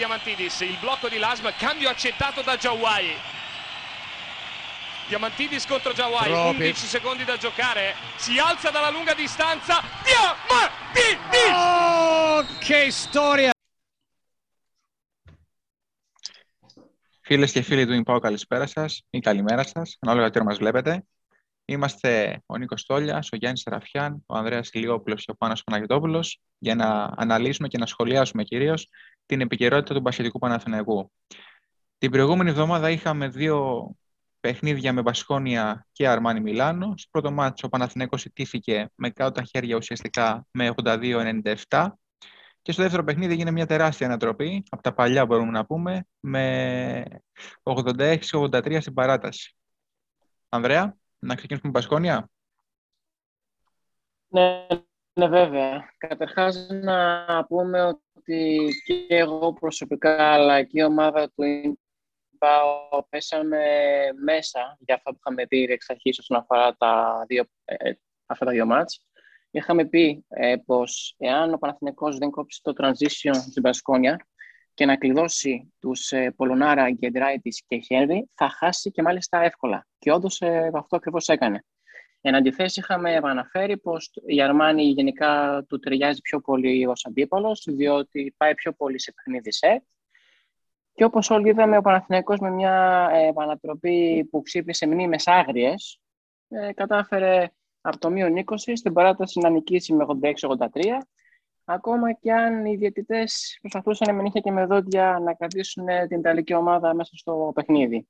Diamantidis, il blocco di Lasm, cambio accettato da Jawai. Diamantidis contro Jawai, Troppi. 11 secondi da giocare, si alza dalla lunga distanza, Diamantidis! Oh, che storia! Φίλε και φίλοι του Ιμπάου, καλησπέρα σα ή καλημέρα σα, ανάλογα τι ώρα μα βλέπετε. Είμαστε ο Νίκος Τόλια, ο Γιάννης Σεραφιάν, ο Ανδρέας Ηλιόπουλο και ο Πάνος Παναγιώτοπουλο για να αναλύσουμε και να σχολιάσουμε κυρίως την επικαιρότητα του Μπασχετικού Παναθηναϊκού. Την προηγούμενη εβδομάδα είχαμε δύο παιχνίδια με Μπασκόνια και Αρμάνι Μιλάνο. Στο πρώτο μάτσο ο Παναθηναϊκός ιτήθηκε με κάτω τα χέρια ουσιαστικά με 82-97 και στο δεύτερο παιχνίδι έγινε μια τεράστια ανατροπή, από τα παλιά μπορούμε να πούμε, με 86-83 στην παράταση. Ανδρέα, να ξεκινήσουμε με Πασκόνια. Ναι, ναι, βέβαια. Καταρχάς να πούμε ότι και εγώ προσωπικά αλλά και η ομάδα του Ιμπάου πέσαμε μέσα για αυτά που είχαμε πει εξ αρχής όσον αφορά τα δύο, ε, αυτά τα δύο μάτς. Είχαμε πει ε, πως εάν ο Παναθηναϊκός δεν κόψει το transition στην Πασκόνια και να κλειδώσει τους ε, Πολωνάρα, Γκεντράιτης και Χένρι, θα χάσει και μάλιστα εύκολα. Και όντως ε, αυτό ακριβώς έκανε. Εν αντιθέσει, είχαμε αναφέρει πως η Αρμάνη γενικά του ταιριάζει πιο πολύ ως αντίπαλος, διότι πάει πιο πολύ σε παιχνίδι σετ. Και όπως όλοι είδαμε, ο Παναθηναϊκός με μια ε, επανατροπή που ξύπνησε μνήμες άγριες, ε, κατάφερε από το μείον 20 στην παράταση να νικήσει με 86-83, ακόμα και αν οι διαιτητές προσπαθούσαν με νύχια και με δόντια να κρατήσουν την Ιταλική ομάδα μέσα στο παιχνίδι.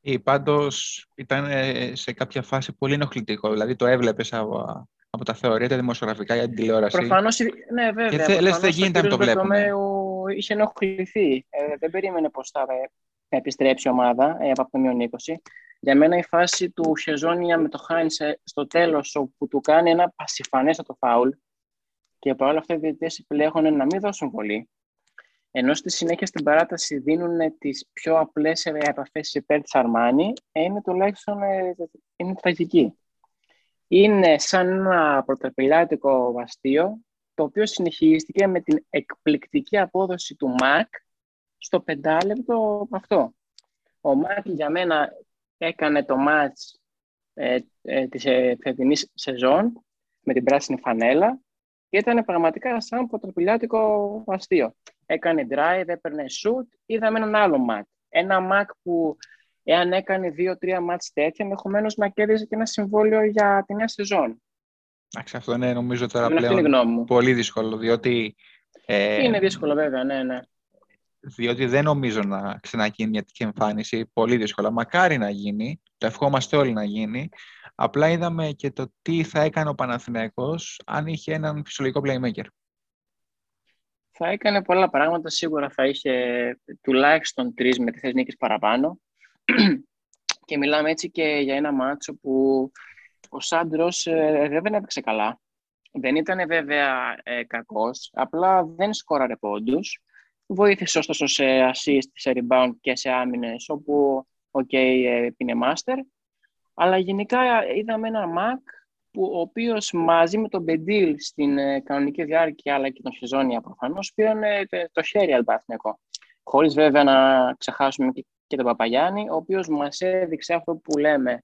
Ή πάντως ήταν ε, σε κάποια φάση πολύ ενοχλητικό, δηλαδή το έβλεπες από, από τα θεωρία, τα δημοσιογραφικά για την τηλεόραση. Προφανώς, ναι βέβαια. Και θε, λες, δεν προφανώς ο γίνεται να το κύριος βλέπουμε. Μπερτομέου είχε ενοχληθεί. Ε, δεν περίμενε πως θα, ε, θα επιστρέψει η ομάδα ε, από το μείον 20. Για μένα η φάση του Χεζόνια με το Χάινς ε, στο τέλος όπου του κάνει ένα πασιφανέστατο φάουλ και παρόλα αυτά οι διαιτητές επιλέγουν να μην δώσουν πολύ. Ενώ στη συνέχεια στην παράταση δίνουν τις πιο απλές επαφές υπέρ της Αρμάνη, ε, είναι τουλάχιστον ε, είναι τραγική. Είναι σαν ένα πρωτοπηλάτικο βαστείο, το οποίο συνεχίστηκε με την εκπληκτική απόδοση του ΜΑΚ στο πεντάλεπτο αυτό. Ο ΜΑΚ για μένα έκανε το μάτς ε, ε, της ε, φετινής σεζόν με την πράσινη φανέλα και ήταν πραγματικά σαν πρωτοπηλάτικο αστείο. Έκανε drive, έπαιρνε shoot, είδαμε έναν άλλο ΜΑΚ. Ένα ΜΑΚ που εάν έκανε δύο-τρία μάτς τέτοια, ενδεχομένως να κέρδιζε και ένα συμβόλαιο για τη νέα σεζόν. Εντάξει, αυτό είναι νομίζω τώρα Εμένα αυτή είναι η πλέον γνώμη μου. πολύ δύσκολο, διότι, ε, Είναι δύσκολο βέβαια, ναι, ναι. Διότι δεν νομίζω να ξαναγίνει μια τέτοια εμφάνιση, πολύ δύσκολα. Μακάρι να γίνει, το ευχόμαστε όλοι να γίνει. Απλά είδαμε και το τι θα έκανε ο Παναθηναϊκός αν είχε έναν φυσιολογικό playmaker. Θα έκανε πολλά πράγματα, σίγουρα θα είχε τουλάχιστον τρεις με τις νίκες παραπάνω. και μιλάμε έτσι και για ένα μάτσο που ο Σάντρος ε, δεν έπαιξε καλά. Δεν ήταν βέβαια ε, κακός, απλά δεν σκόραρε πόντους. Βοήθησε ωστόσο σε assist, σε rebound και σε άμυνες, όπου οκ, okay, πίνε master. Αλλά γενικά είδαμε ένα Μακ που, ο οποίος μαζί με τον Μπεντίλ στην ε, κανονική διάρκεια αλλά και τον Χεζόνια προφανώς πήραν ε, τε- το χέρι αλπάθνικο. Χωρίς βέβαια να ξεχάσουμε και, και τον Παπαγιάννη, ο οποίος μας έδειξε αυτό που λέμε ε,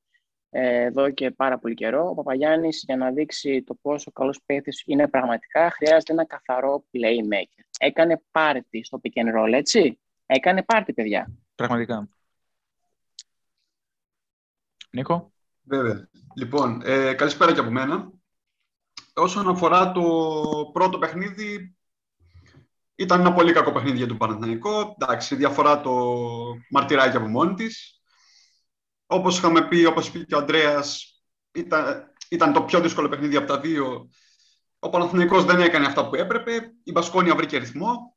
εδώ και πάρα πολύ καιρό. Ο Παπαγιάννης για να δείξει το πόσο καλός παίκτης είναι πραγματικά χρειάζεται ένα καθαρό playmaker. Έκανε πάρτι στο pick and roll, έτσι; Έκανε πάρτι, παιδιά. Πραγματικά. Νίκο; Βέβαια. Λοιπόν, ε, καλησπέρα και από μένα. Όσον αφορά το πρώτο παιχνίδι, ήταν ένα πολύ κακό παιχνίδι για τον Παναθηναϊκό. Εντάξει, η διαφορά το μαρτυράει και από μόνη της. Όπως είχαμε πει, όπως είπε και ο Ανδρέας, ήταν, ήταν το πιο δύσκολο παιχνίδι από τα δύο. Ο Παναθηναϊκός δεν έκανε αυτά που έπρεπε. Η Μπασκόνια βρήκε ρυθμό.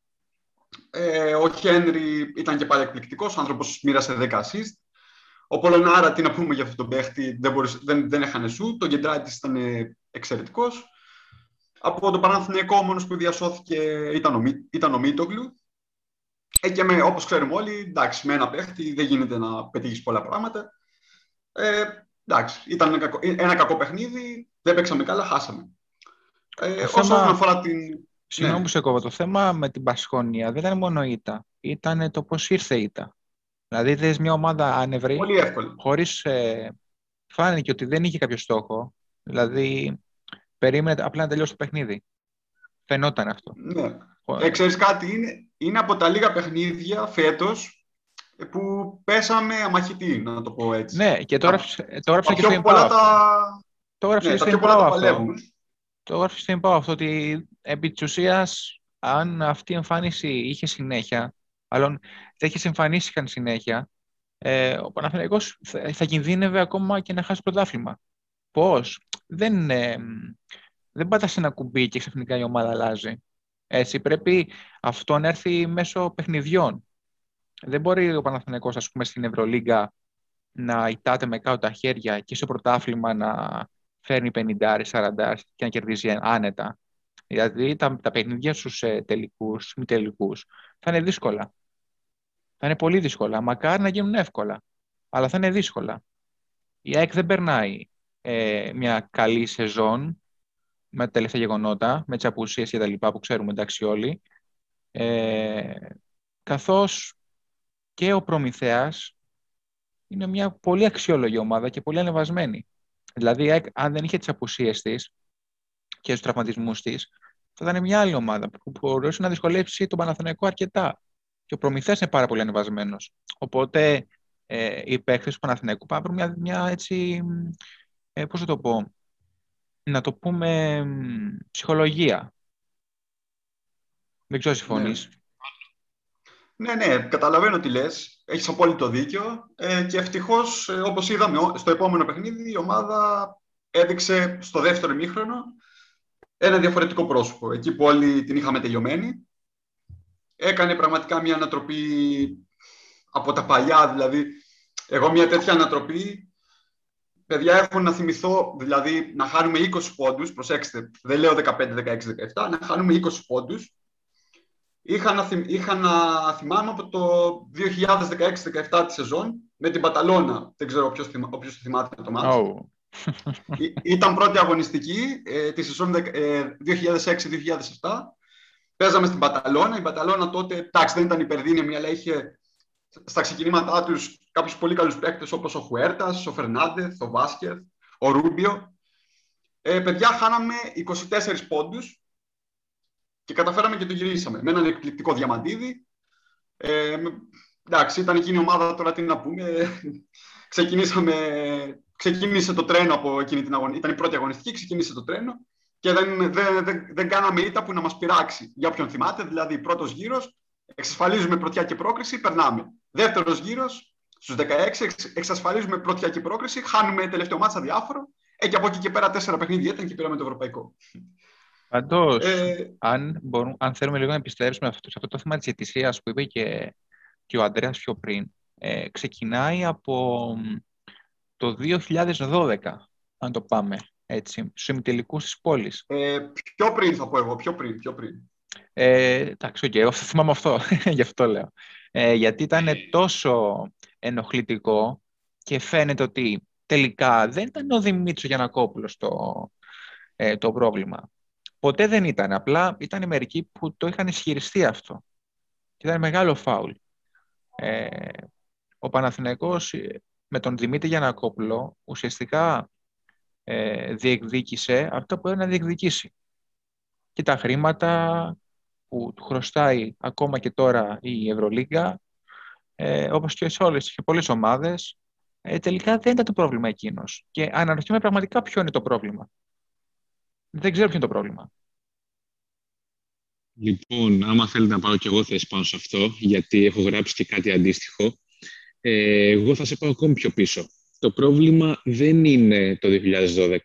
Ε, ο Χένρι ήταν και πάλι εκπληκτικός. Ο άνθρωπος μοίρασε 10 assist. Ο Πολωνάρα, τι να πούμε για αυτόν τον παίχτη, δεν, μπορούσε, δεν, δεν έχανε σου. Το Γκεντράτη ήταν εξαιρετικός. Από το Παναθηναϊκό, ο μόνος που διασώθηκε ήταν ο, Μι- ήταν ο Μίτογλου. Ε, και με, όπως ξέρουμε όλοι, εντάξει, με ένα παίχτη δεν γίνεται να πετύχεις πολλά πράγματα. Ε, εντάξει, ήταν ένα κακό, ένα κακό παιχνίδι, δεν παίξαμε καλά, χάσαμε. Ε, Το όσον θέμα- αφορά την... Συγγνώμη Ναι. που σε κόβω. Το θέμα με την Πασχόνια δεν ήταν μόνο ήττα. Ήταν το πώς ήρθε η ήττα. Δηλαδή, είδες μια ομάδα άνευρη, Πολύ εύκολα. χωρίς... Ε, φάνηκε ότι δεν είχε κάποιο στόχο. Δηλαδή, περίμενε απλά να τελειώσει το παιχνίδι. Φαινόταν αυτό. Ναι. Ε, ξέρεις κάτι, είναι, είναι από τα λίγα παιχνίδια φέτος ε, που πέσαμε αμαχητοί, να το πω έτσι. Ναι, και το Τα- έγραψε το έγραψε Τα και στο πιο πολλά Impact. τα, Το έγραψε ναι, και τα στο πιο πολλά Impact τα αυτό. παλεύουμε. Το έγραψε στο Impact αυτό ότι επί της ουσίας, αν αυτή η εμφάνιση είχε συνέχεια, μάλλον τέτοιες εμφανίσεις είχαν συνέχεια, ε, ο Παναθηναϊκός θα, θα κινδύνευε ακόμα και να χάσει το πρωτάθλημα. Πώς; Δεν, ε, δεν πατάς ένα κουμπί και ξαφνικά η ομάδα αλλάζει. Έτσι, πρέπει αυτό να έρθει μέσω παιχνιδιών. Δεν μπορεί ο Παναθηναϊκός, ας πούμε, στην Ευρωλίγκα να ητάται με κάτω τα χέρια και στο πρωτάθλημα να φέρνει 50, 40 και να κερδίζει άνετα. Δηλαδή τα, τα παιχνίδια στους ε, τελικούς, μη τελικούς, θα είναι δύσκολα. Θα είναι πολύ δύσκολα. Μακάρι να γίνουν εύκολα. Αλλά θα είναι δύσκολα. Η ΑΕΚ δεν περνάει ε, μια καλή σεζόν με τα τελευταία γεγονότα, με τις απουσίες και τα λοιπά που ξέρουμε εντάξει όλοι. Ε, καθώς και ο Προμηθέας είναι μια πολύ αξιόλογη ομάδα και πολύ ανεβασμένη. Δηλαδή, η ΑΕΚ, αν δεν είχε τις απουσίες της και τους τραυματισμούς της, θα ήταν μια άλλη ομάδα που μπορούσε να δυσκολέψει τον Παναθηναϊκό αρκετά. Και ο Προμηθέας είναι πάρα πολύ ανεβασμένος. Οπότε, ε, οι παίκτες του Παναθηναϊκού πάνε να βρουν μια, μια έτσι, μ, ε, πώς θα το πω, να το πούμε μ, ψυχολογία. Δεν ξέρω, συμφωνείς. Ναι, ναι, καταλαβαίνω τι λες. Έχεις απόλυτο δίκιο. Ε, και ευτυχώς, ε, όπως είδαμε ο- στο επόμενο παιχνίδι, η ομάδα έδειξε στο δεύτερο ημίχρονο ένα διαφορετικό πρόσωπο. Εκεί που όλοι την είχαμε τελειωμένη. Έκανε πραγματικά μια ανατροπή από τα παλιά. Δηλαδή, εγώ μια τέτοια ανατροπή, παιδιά, έχω να θυμηθώ, δηλαδή, να χάνουμε 20 πόντους, προσέξτε, δεν λέω 15, 16, 17, να χάνουμε 20 πόντους είχα να, θυμ- είχα να θυμάμαι από το 2016-17 τη σεζόν με την Παταλώνα. Δεν ξέρω ποιος, θυμα, όποιος το θυμάται το μάτι. Oh. Ήταν πρώτη αγωνιστική ε, τη σεζόν δεκ- ε, 2006-2007. Παίζαμε στην Παταλώνα. Η Παταλώνα τότε, εντάξει, δεν ήταν υπερδύναμη, αλλά είχε στα ξεκινήματά τους κάποιους πολύ καλούς παίκτες όπως ο Χουέρτας, ο Φερνάντεθ, ο Βάσκεθ, ο Ρούμπιο. Ε, παιδιά, χάναμε 24 πόντους και καταφέραμε και το γυρίσαμε. Με έναν εκπληκτικό διαμαντίδη. Ε, με- εντάξει, ήταν εκείνη η ομάδα, τώρα τι να πούμε. Ξεκινήσαμε, ξεκίνησε το τρένο από εκείνη την αγωνιστική. Ήταν η πρώτη αγωνιστική, ξεκίνησε το τρένο και δεν, δεν, δεν, δεν κάναμε ήττα που να μας πειράξει. Για όποιον θυμάται, δηλαδή πρώτος γύρος, εξασφαλίζουμε πρωτιά και πρόκριση, περνάμε. Δεύτερος γύρος, στους 16, εξ- εξασφαλίζουμε πρωτιά και πρόκριση, χάνουμε τελευταίο μάτσα διάφορο ε, και από εκεί και πέρα τέσσερα παιχνίδια ήταν και πήραμε το ευρωπαϊκό. Πάντως, Ε, αν, μπορούμε, αν θέλουμε λίγο να επιστρέψουμε αυτό, σε αυτό το θέμα της διαιτησίας που είπε και, και ο Ανδρέας πιο πριν, ε, ξεκινάει από μ, το 2012, αν το πάμε έτσι, στους ημιτελικούς της πόλης. ε, πιο πριν θα πω εγώ, πιο πριν, πιο πριν. Ε, εντάξει, οκ, εγώ θα θυμάμαι αυτό, γι' αυτό λέω. Ε, γιατί ήταν τόσο ενοχλητικό και φαίνεται ότι τελικά δεν ήταν ο Δημήτρης Γιανακόπουλος το, ε, το πρόβλημα. Ποτέ δεν ήταν. Απλά ήταν μερικοί που το είχαν ισχυριστεί αυτό. Και ήταν μεγάλο φάουλ. Ε, ο Παναθηναϊκός ε, με τον Δημήτρη Γιανακόπουλο ουσιαστικά ε, διεκδίκησε αυτό που έπρεπε να διεκδικήσει. Και τα χρήματα που του χρωστάει ακόμα και τώρα η Ευρωλίγκα, ε, όπως και σε όλες και πολλές ομάδες, ε, τελικά δεν ήταν το πρόβλημα εκείνος. Και αναρωτιέμαι πραγματικά ποιο είναι το πρόβλημα. Δεν ξέρω ποιο είναι το πρόβλημα. Λοιπόν, άμα θέλετε να πάρω και εγώ θέση πάνω σε αυτό, γιατί έχω γράψει και κάτι αντίστοιχο, ε, εγώ θα σε πάω ακόμη πιο πίσω. Το πρόβλημα δεν είναι το 2012.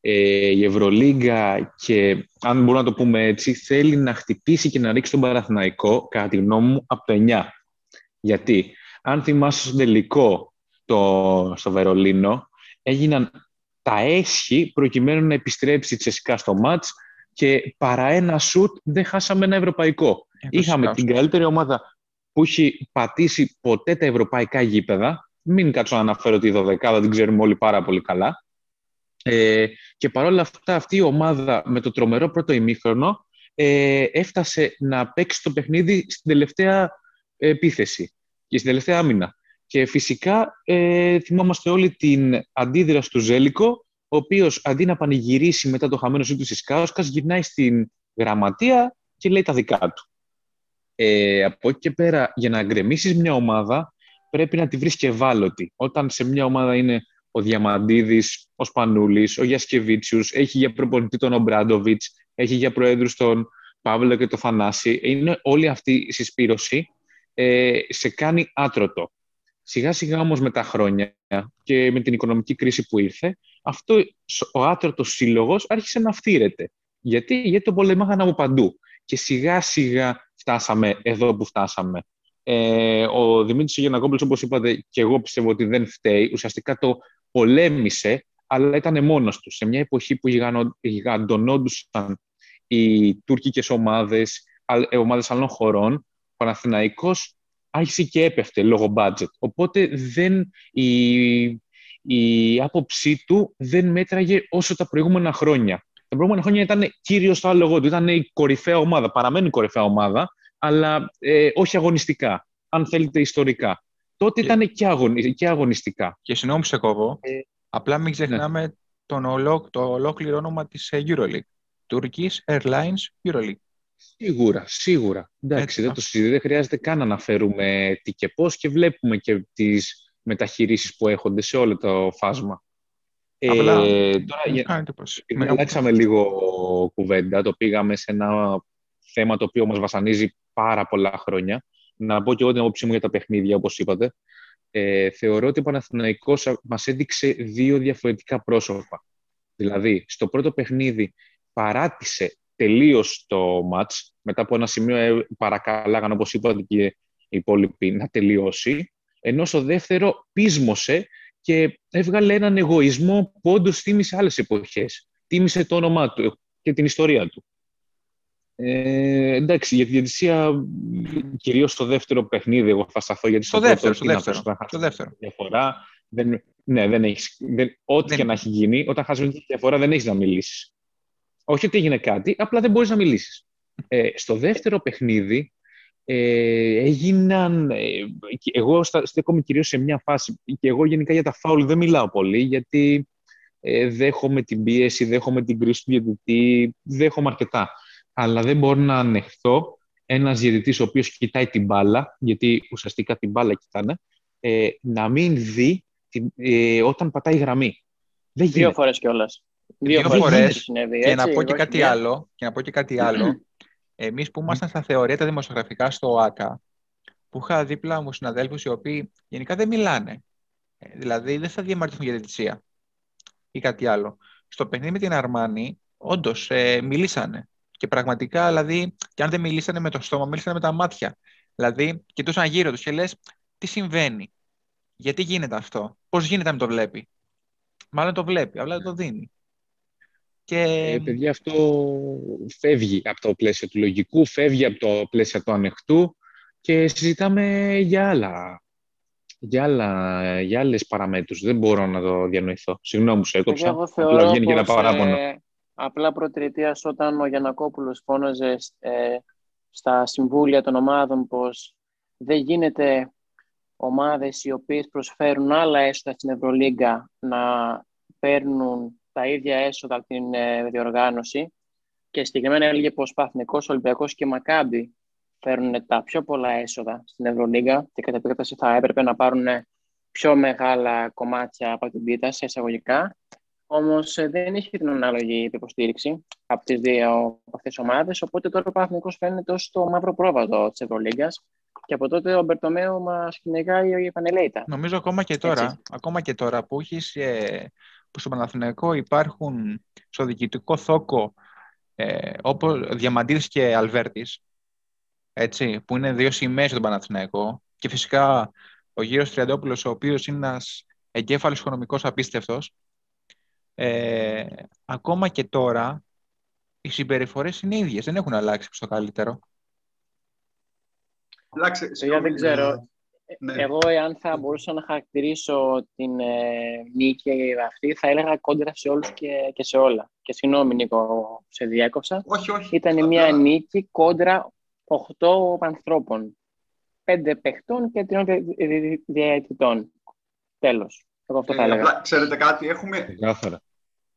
Ε, η Ευρωλίγκα και, αν μπορούμε να το πούμε έτσι, θέλει να χτυπήσει και να ρίξει τον Παναθηναϊκό, κατά τη γνώμη μου, από το 9. Γιατί, αν θυμάσαι στον τελικό το, στο Βερολίνο, έγιναν τα έσχη προκειμένου να επιστρέψει η Τσεσικά στο μάτς και παρά ένα σουτ δεν χάσαμε ένα ευρωπαϊκό. Ε, Είχαμε βασικά, την καλύτερη ομάδα που έχει πατήσει ποτέ τα ευρωπαϊκά γήπεδα. Μην κάτσω να αναφέρω τη δωδεκάδα, την ξέρουμε όλοι πάρα πολύ καλά. Ε, και παρόλα αυτά αυτή η ομάδα με το τρομερό πρώτο ημίχρονο ε, έφτασε να παίξει το παιχνίδι στην τελευταία επίθεση και στην τελευταία άμυνα. Και φυσικά ε, θυμάμαστε όλη την αντίδραση του Ζέλικο, ο οποίος αντί να πανηγυρίσει μετά το χαμένο σου του Σισκάουσκας, γυρνάει στην γραμματεία και λέει τα δικά του. Ε, από εκεί και πέρα, για να γκρεμίσεις μια ομάδα, πρέπει να τη βρεις και ευάλωτη. Όταν σε μια ομάδα είναι ο Διαμαντίδης, ο Σπανούλης, ο Γιασκεβίτσιους, έχει για προπονητή τον Ομπράντοβιτς, έχει για προέδρους τον Παύλο και τον Θανάση. Είναι όλη αυτή η συσπήρωση ε, σε κάνει άτρωτο. Σιγά σιγά όμως με τα χρόνια και με την οικονομική κρίση που ήρθε, αυτό ο άτρωτος σύλλογος άρχισε να φτύρεται. Γιατί, Γιατί το πολεμάγαν από παντού. Και σιγά σιγά φτάσαμε εδώ που φτάσαμε. Ε, ο Δημήτρης Γιανακόπουλος, όπως είπατε, και εγώ πιστεύω ότι δεν φταίει. Ουσιαστικά το πολέμησε, αλλά ήταν μόνος του. Σε μια εποχή που γιγαντωνόντουσαν οι τουρκικές ομάδες, ε, ομάδες άλλων χωρών, ο Παναθηναϊκός άρχισε και έπεφτε λόγω budget. Οπότε δεν, η, η άποψή του δεν μέτραγε όσο τα προηγούμενα χρόνια. Τα προηγούμενα χρόνια ήταν κύριος στο άλογο του. Ήταν η κορυφαία ομάδα. Παραμένει η κορυφαία ομάδα, αλλά ε, όχι αγωνιστικά. Αν θέλετε, ιστορικά. Τότε και... ήταν και, αγωνι... και αγωνιστικά. Και συγγνώμη σε κόβω. Ε... Απλά μην ξεχνάμε ναι. τον ολό... το ολόκληρο όνομα της ε, Euroleague. Turkish Airlines Euroleague. Σίγουρα, σίγουρα. Εντάξει, δεν, το δεν χρειάζεται καν να αναφέρουμε τι και πώς και βλέπουμε και τις μεταχειρήσεις που έχονται σε όλο το φάσμα. Απλά, ε, τώρα, για... αλλάξαμε λίγο κουβέντα, το πήγαμε σε ένα θέμα το οποίο μας βασανίζει πάρα πολλά χρόνια. Να πω και εγώ την απόψη μου για τα παιχνίδια, όπως είπατε. Ε, θεωρώ ότι ο Παναθηναϊκός μας έδειξε δύο διαφορετικά πρόσωπα. Δηλαδή, στο πρώτο παιχνίδι παράτησε τελείως το μάτς, μετά από ένα σημείο ε, παρακαλάγαν, όπως είπατε και οι υπόλοιποι, να τελειώσει, ενώ στο δεύτερο πείσμωσε και έβγαλε έναν εγωισμό που όντως θύμισε άλλες εποχές. Τίμησε το όνομά του και την ιστορία του. Ε, εντάξει, για τη διαιτησία, κυρίως στο δεύτερο παιχνίδι, εγώ θα σταθώ, γιατί στο, δεύτερο, στο δεύτερο, στο δεύτερο. Διαφορά, δεν, ναι, δεν έχεις, δεν, ό,τι δεν... και να έχει γίνει, όταν χάσει τη διαφορά δεν έχεις να μιλήσεις. Όχι ότι έγινε κάτι, απλά δεν μπορείς να μιλήσεις. Ε, στο δεύτερο παιχνίδι ε, έγιναν... Ε, εγώ στέκομαι κυρίως σε μια φάση και εγώ γενικά για τα φάουλ δεν μιλάω πολύ γιατί ε, δέχομαι την πίεση, δέχομαι την κρίση του διαιτητή, δέχομαι αρκετά. Αλλά δεν μπορώ να ανεχθώ ένας διαιτητής ο οποίος κοιτάει την μπάλα, γιατί ουσιαστικά την μπάλα κοιτάνε, ε, να μην δει την, ε, όταν πατάει γραμμή. Δεν Δύο φορές κιόλας. Δύο, φορές. Και να πω και κάτι άλλο. Και να πω και κάτι άλλο. Εμείς που ήμασταν στα θεωρία τα δημοσιογραφικά στο ΟΑΚΑ, που είχα δίπλα μου συναδέλφους οι οποίοι γενικά δεν μιλάνε. Ε, δηλαδή δεν θα διαμαρτυρηθούν για διαιτησία ή κάτι άλλο. Στο παιχνίδι με την Αρμάνη, όντως ε, μιλήσανε. Και πραγματικά, δηλαδή, και αν δεν μιλήσανε με το στόμα, μίλησανε με τα μάτια. Δηλαδή, κοιτούσαν γύρω τους και λες, τι συμβαίνει, γιατί γίνεται αυτό, πώς γίνεται να το βλέπει; Μάλλον το βλέπει, αλλά δεν το δίνει. Και... Ε, παιδιά, αυτό φεύγει από το πλαίσιο του λογικού, φεύγει από το πλαίσιο του ανοιχτού και συζητάμε για άλλα. Για, άλλα, για άλλες παραμέτρους. Δεν μπορώ να το διανοηθώ. Συγγνώμη, σου έκοψα. Εγώ απλά βγαίνει και ένα παράπονο. Ε, απλά προτρετίας όταν ο Γιανακόπουλος φώναζε ε, στα συμβούλια των ομάδων πως δεν γίνεται ομάδες οι οποίες προσφέρουν άλλα έσοδα στην Ευρωλίγκα να παίρνουν τα ίδια έσοδα από την ε, διοργάνωση και συγκεκριμένα έλεγε πως Παθηνικός, Ολυμπιακός και Μακάμπι φέρουν τα πιο πολλά έσοδα στην Ευρωλίγα και κατά επέκταση θα έπρεπε να πάρουν πιο μεγάλα κομμάτια από την πίτα σε εισαγωγικά. Όμως ε, δεν είχε την ανάλογη υποστήριξη από τις δύο αυτές ομάδες. Οπότε τώρα ο Παθηνικός φαίνεται ως το μαύρο πρόβατο της Ευρωλίγα. Και από τότε ο Μπερτομέο μας κυνηγάει η Πανελέητα. Νομίζω ακόμα και τώρα, ακόμα και τώρα που έχεις ε, που στο Παναθηναϊκό υπάρχουν στο διοικητικό θόκο ε, όπως Διαμαντίδης και Αλβέρτης, έτσι, που είναι δύο σημαίες στον Παναθηναϊκό και φυσικά ο Γύρος Τριαντόπουλος, ο οποίος είναι ένας εγκέφαλος οικονομικός απίστευτος, ε, ακόμα και τώρα οι συμπεριφορές είναι ίδιες, δεν έχουν αλλάξει στο καλύτερο. Αλλάξει, δεν ξέρω. Ναι. Εγώ, εάν θα μπορούσα να χαρακτηρίσω την ε, νίκη αυτή, θα έλεγα κόντρα σε όλους και, και σε όλα. Και συγγνώμη, Νίκο, σε διέκοψα. Όχι, όχι. Ήταν Απλά- μια νίκη κόντρα 8 ανθρώπων. 5 παιχτών και 3 δι- δι- διαιτητών. Τέλος. Εγώ αυτό θα Ε, έλεγα. απλά, ξέρετε κάτι, έχουμε, Ξεκάθαρα.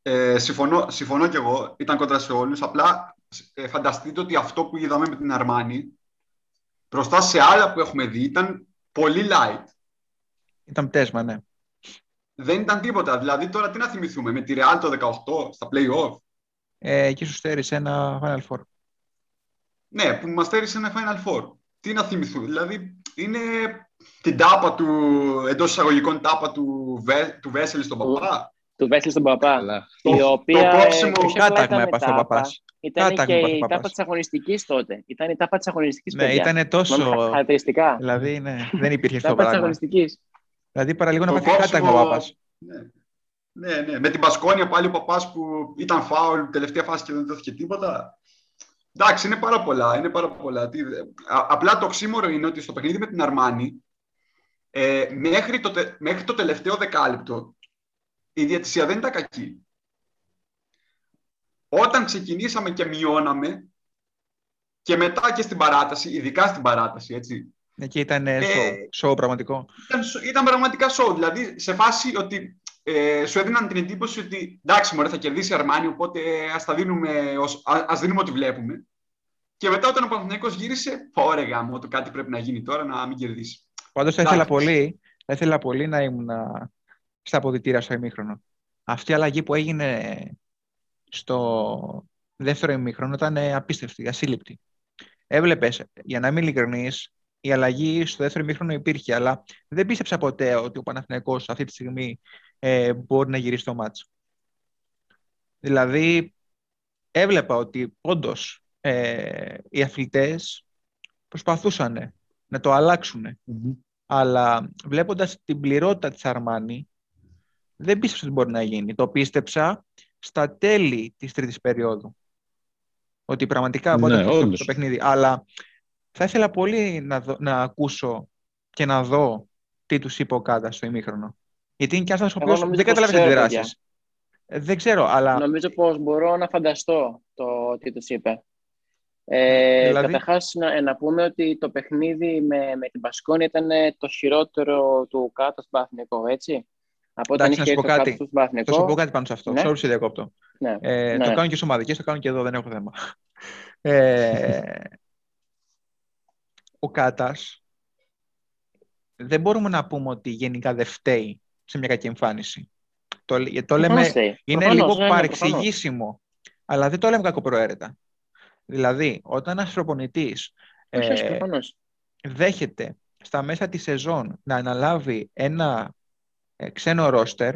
Ε, συμφωνώ, συμφωνώ κι εγώ. Ήταν κοντά σε όλους. Απλά ε, φανταστείτε ότι αυτό που είδαμε με την Αρμάνη μπροστά σε άλλα που έχουμε δει ήταν πολύ light. Ήταν πτέσμα, ναι. Δεν ήταν τίποτα. Δηλαδή τώρα τι να θυμηθούμε με τη Real το 18 στα play-off. Ε, εκεί σου στέρισε ένα Final Four. Ναι, που μας στέρισε ένα Final Four. Τι να θυμηθούμε. Δηλαδή είναι την τάπα του, εντός εισαγωγικών τάπα του, Βε, του Βέσελη στον παπά. Του Βέσλη στον Παπά. Αλλά Η Το- οποία το πρόξιμο ε, όχι απλά Κάταγμα ήταν έπαθε ο τάπα, παπάς. Ήταν Κάταγμα και έπαθε ο η τάπα παπάς. της αγωνιστικής τότε. Ήταν η τάπα της αγωνιστικής, Ναι, παιδιά. ήταν Θυμάμαι τόσο. Χαρακτηριστικά. Δηλαδή, ναι, δεν υπήρχε αυτό το Τάπα της πράγμα. αγωνιστικής. Δηλαδή, παραλίγο να Το πάθει κάταγμα ο κόψιμο- παπάς. Ναι. ναι, ναι. Με την Πασκόνια πάλι ο παπάς που ήταν φάουλ, τελευταία φάση και δεν δόθηκε τίποτα. Εντάξει, είναι πάρα πολλά. Είναι πάρα πολλά. Τι- α- απλά το ξύμορο είναι ότι στο παιχνίδι με την Αρμάνη, ε, μέχρι, το, τε- μέχρι το τελευταίο δεκάλεπτο, η διαιτησία δεν ήταν κακή. Όταν ξεκινήσαμε και μειώναμε, και μετά και στην παράταση, ειδικά στην παράταση, έτσι, Εκεί ήταν ε, Ε, show, show πραγματικό. ήταν, σο- ήταν πραγματικά show. Δηλαδή, σε φάση ότι ε, σου έδιναν την εντύπωση ότι εντάξει, μωρέ, θα κερδίσει η Αρμάνι, οπότε ας, τα δίνουμε, ως, α- ας δίνουμε ό,τι βλέπουμε. Και μετά όταν ο Παναθηναϊκός γύρισε, ωραία γάμο, το κάτι πρέπει να γίνει τώρα, να μην κερδίσει. Πάντως θα ήθελα εντάξει. πολύ, θα ήθελα πολύ να ήμουν στα αποδητήρια στο ημίχρονο. Αυτή η αλλαγή που έγινε στο δεύτερο ημίχρονο ήταν ε, απίστευτη, ασύλληπτη. Έβλεπες, για να είμαι ειλικρινής, η αλλαγή στο δεύτερο ημίχρονο υπήρχε, αλλά δεν πίστεψα ποτέ ότι ο Παναθηναϊκός αυτή τη στιγμή ε, μπορεί να γυρίσει το μάτς. Δηλαδή, έβλεπα ότι όντως ε, οι αθλητές προσπαθούσαν να το αλλάξουν. Αλλά βλέποντας την πληρότητα της Αρμάνη, δεν πίστεψα ότι μπορεί να γίνει. Το πίστεψα στα τέλη της τρίτης περίοδου. Ότι πραγματικά μπορεί Ναι, να το, όντως. το παιχνίδι. Αλλά θα ήθελα πολύ να, δω- να ακούσω και να δω τι τους είπε ο Κάντα στο ημίχρονο. Γιατί είναι και ένας ο Εγώ οποίος νομίζω δεν πως καταλαβαίνει τις ξέρω, δράσεις. Ε, Δεν ξέρω, αλλά Νομίζω πως μπορώ να φανταστώ το τι τους είπε. Ε, Δηλαδή; Καταρχάς, να, να πούμε ότι το παιχνίδι με, με την Πασκόνη ήταν ε, το χειρότερο του κάτω στον Παθηνικό, έτσι. Από όταν Εντάξει, να είχε σου πω έρθει ο κάτι. κάτω στον θα σου πω Παθηνικό. κάτι πάνω σε αυτό. Ναι. Sorry, σε διακόπτω. Ναι, Ε, ναι. Το κάνω και στους ομαδικές, το κάνω και εδώ, δεν έχω θέμα. Ε, ο Κάτας δεν μπορούμε να πούμε ότι γενικά δεν φταίει σε μια κακή εμφάνιση. Το, λέ- το λέμε, Προφανώς φταίει. είναι Προφανώς, λίγο ναι, ναι, παρεξηγήσιμο, αλλά δεν το λέμε κακοπροαίρετα. Δηλαδή, όταν ένας προπονητής προφανώς. Όχι, όχι, ε, προφανώς. δέχεται στα μέσα της σεζόν να αναλάβει ένα ε, ξένο ρόστερ,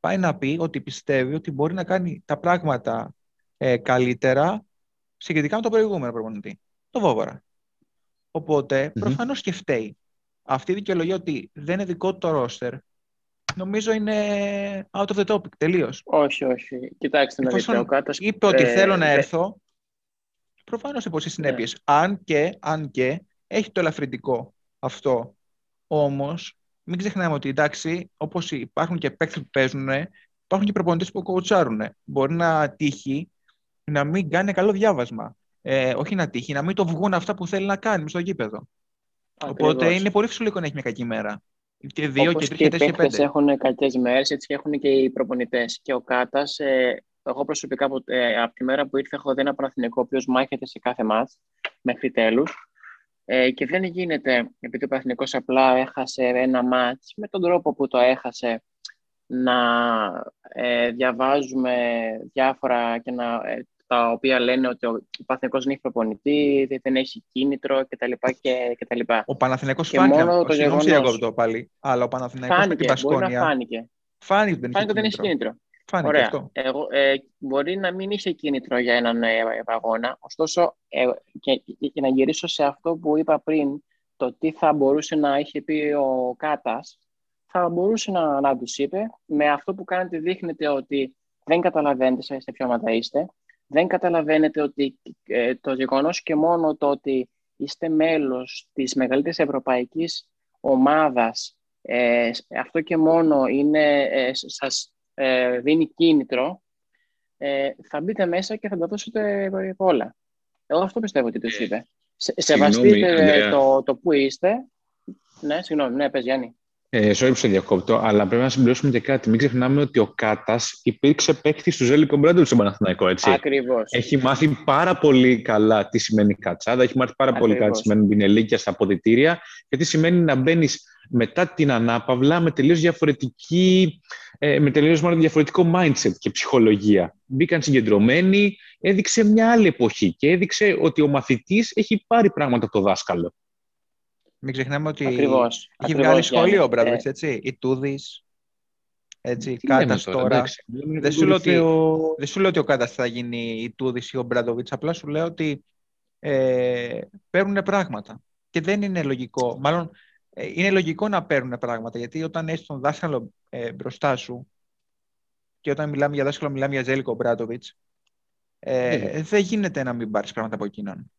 πάει να πει ότι πιστεύει ότι μπορεί να κάνει τα πράγματα ε, καλύτερα συγκριτικά με τον προηγούμενο προπονητή, το Βόβορα. Οπότε, Μμμ. προφανώς και φταίει. Αυτή η δικαιολογία ότι δεν είναι δικό του το ρόστερ, νομίζω είναι out of the topic, τελείως. Όχι, όχι. Κοιτάξτε να δείτε, Εφόσον ο Κάτας... είπε ότι ε, θέλω να δε- έρθω, προφανώς υποστεί Ναι. συνέπειες. Αν και, αν και έχει το ελαφρυντικό αυτό. Όμως, μην ξεχνάμε ότι εντάξει, όπως υπάρχουν και παίκτες που παίζουν, υπάρχουν και προπονητές που κοουτσάρουν. Μπορεί να τύχει να μην κάνει καλό διάβασμα. Ε, όχι να τύχει, να μην το βγουν αυτά που θέλει να κάνει μες στο γήπεδο. Οπότε Ακριβώς. είναι πολύ φυσιολογικό να έχει μια κακή μέρα. Και δύο, Όπως και τρεις, και και οι τέσσερις, και παίκτες πέντε. έχουν κακές μέρες, έτσι και έχουν και οι προπονητές. Και ο Κάτας, ε, εγώ προσωπικά από, ε, από τη μέρα που ήρθε έχω δει ένα Παναθηναϊκό ο οποίος μάχεται σε κάθε μάτς μέχρι τέλους. Ε, και δεν γίνεται, επειδή ο Παναθηναϊκός απλά έχασε ένα μάτς με τον τρόπο που το έχασε, να ε, διαβάζουμε διάφορα και να, ε, τα οποία λένε ότι ο Παναθηναϊκός δεν έχει προπονητή, δεν- δεν έχει κίνητρο κτλ. Και, και τα λοιπά. Ο Παναθηναϊκός Και φάνηκε, μόνο το συγγνώμη σε γεγονός- διακόπτω πάλι, αλλά ο Παναθηναϊκός με την Φάνηκε, μπορεί να Πασκόνια φάνηκε. φάνηκε ότι δεν Φάνηκε ότι δεν έχει κίνητρο. Κίνητρο. Φάνηκε Ωραία. αυτό. Εγώ, ε, μπορεί να μην είχε κίνητρο για έναν ε, αγώνα, ωστόσο, ε, και, και να γυρίσω σε αυτό που είπα πριν, το τι θα μπορούσε να είχε πει ο Κάτας, θα μπορούσε να, να τους είπε, με αυτό που κάνετε δείχνετε ότι δεν καταλαβαίνετε σε, σε ποιο ομάδα είστε, δεν καταλαβαίνετε ότι ε, το γεγονός και μόνο το ότι είστε μέλος της μεγαλύτερης ευρωπαϊκής ομάδας, ε, αυτό και μόνο είναι, ε, σας ε, δίνει κίνητρο, ε, θα μπείτε μέσα και θα τα δώσετε όλα. Εγώ αυτό πιστεύω ότι τους Ε, είπε. Σε, συγγνώμη, σεβαστείτε Ανδρέα. το, το που είστε. Ναι, συγγνώμη, ναι, πες Γιάννη. Ε, sorry που σε διακόπτω, αλλά πρέπει να συμπληρώσουμε και κάτι. Μην ξεχνάμε ότι ο Κάτας υπήρξε παίκτης του Ζέλικο Μπράντοβιτ στον Παναθηναϊκό, έτσι. Ακριβώς. Έχει μάθει πάρα πολύ καλά τι σημαίνει κατσάδα, έχει μάθει πάρα πολύ καλά τι Ακριβώς. σημαίνει πινελίκια στα αποδητήρια και τι σημαίνει να μπαίνεις μετά την ανάπαυλα με τελείως διαφορετική, ε, με τελείως μάλλον διαφορετικό mindset και ψυχολογία. Μπήκαν συγκεντρωμένοι, έδειξε μια άλλη εποχή και έδειξε ότι ο μαθητής έχει πάρει πράγματα από το δάσκαλο. Μην ξεχνάμε ότι Ακριβώς. έχει Ακριβώς, βγάλει Γιάννη. σχολείο ο Ε, Μπράντοβιτς, έτσι. Η Τούδης, έτσι, Τι λέμε Κάτας τώρα. εντάξει, μιλάμε για Δεν τον σου λέω ότι- κορυφαίο- Δεν σου λέω ότι ο Κάτας θα γίνει η Τούδης ή ο Μπράντοβιτς, απλά σου λέω ότι ε, παίρνουν πράγματα. Και δεν είναι λογικό, μάλλον ε, είναι λογικό να παίρνουν πράγματα, γιατί όταν έχει τον δάσκαλο ε, μπροστά σου και όταν μιλάμε για δάσκαλο μιλάμε για Ζέλικο Μπράντοβιτς, ε, Ναι. δεν γίνεται να μην πάρεις πράγματα από εκείνον.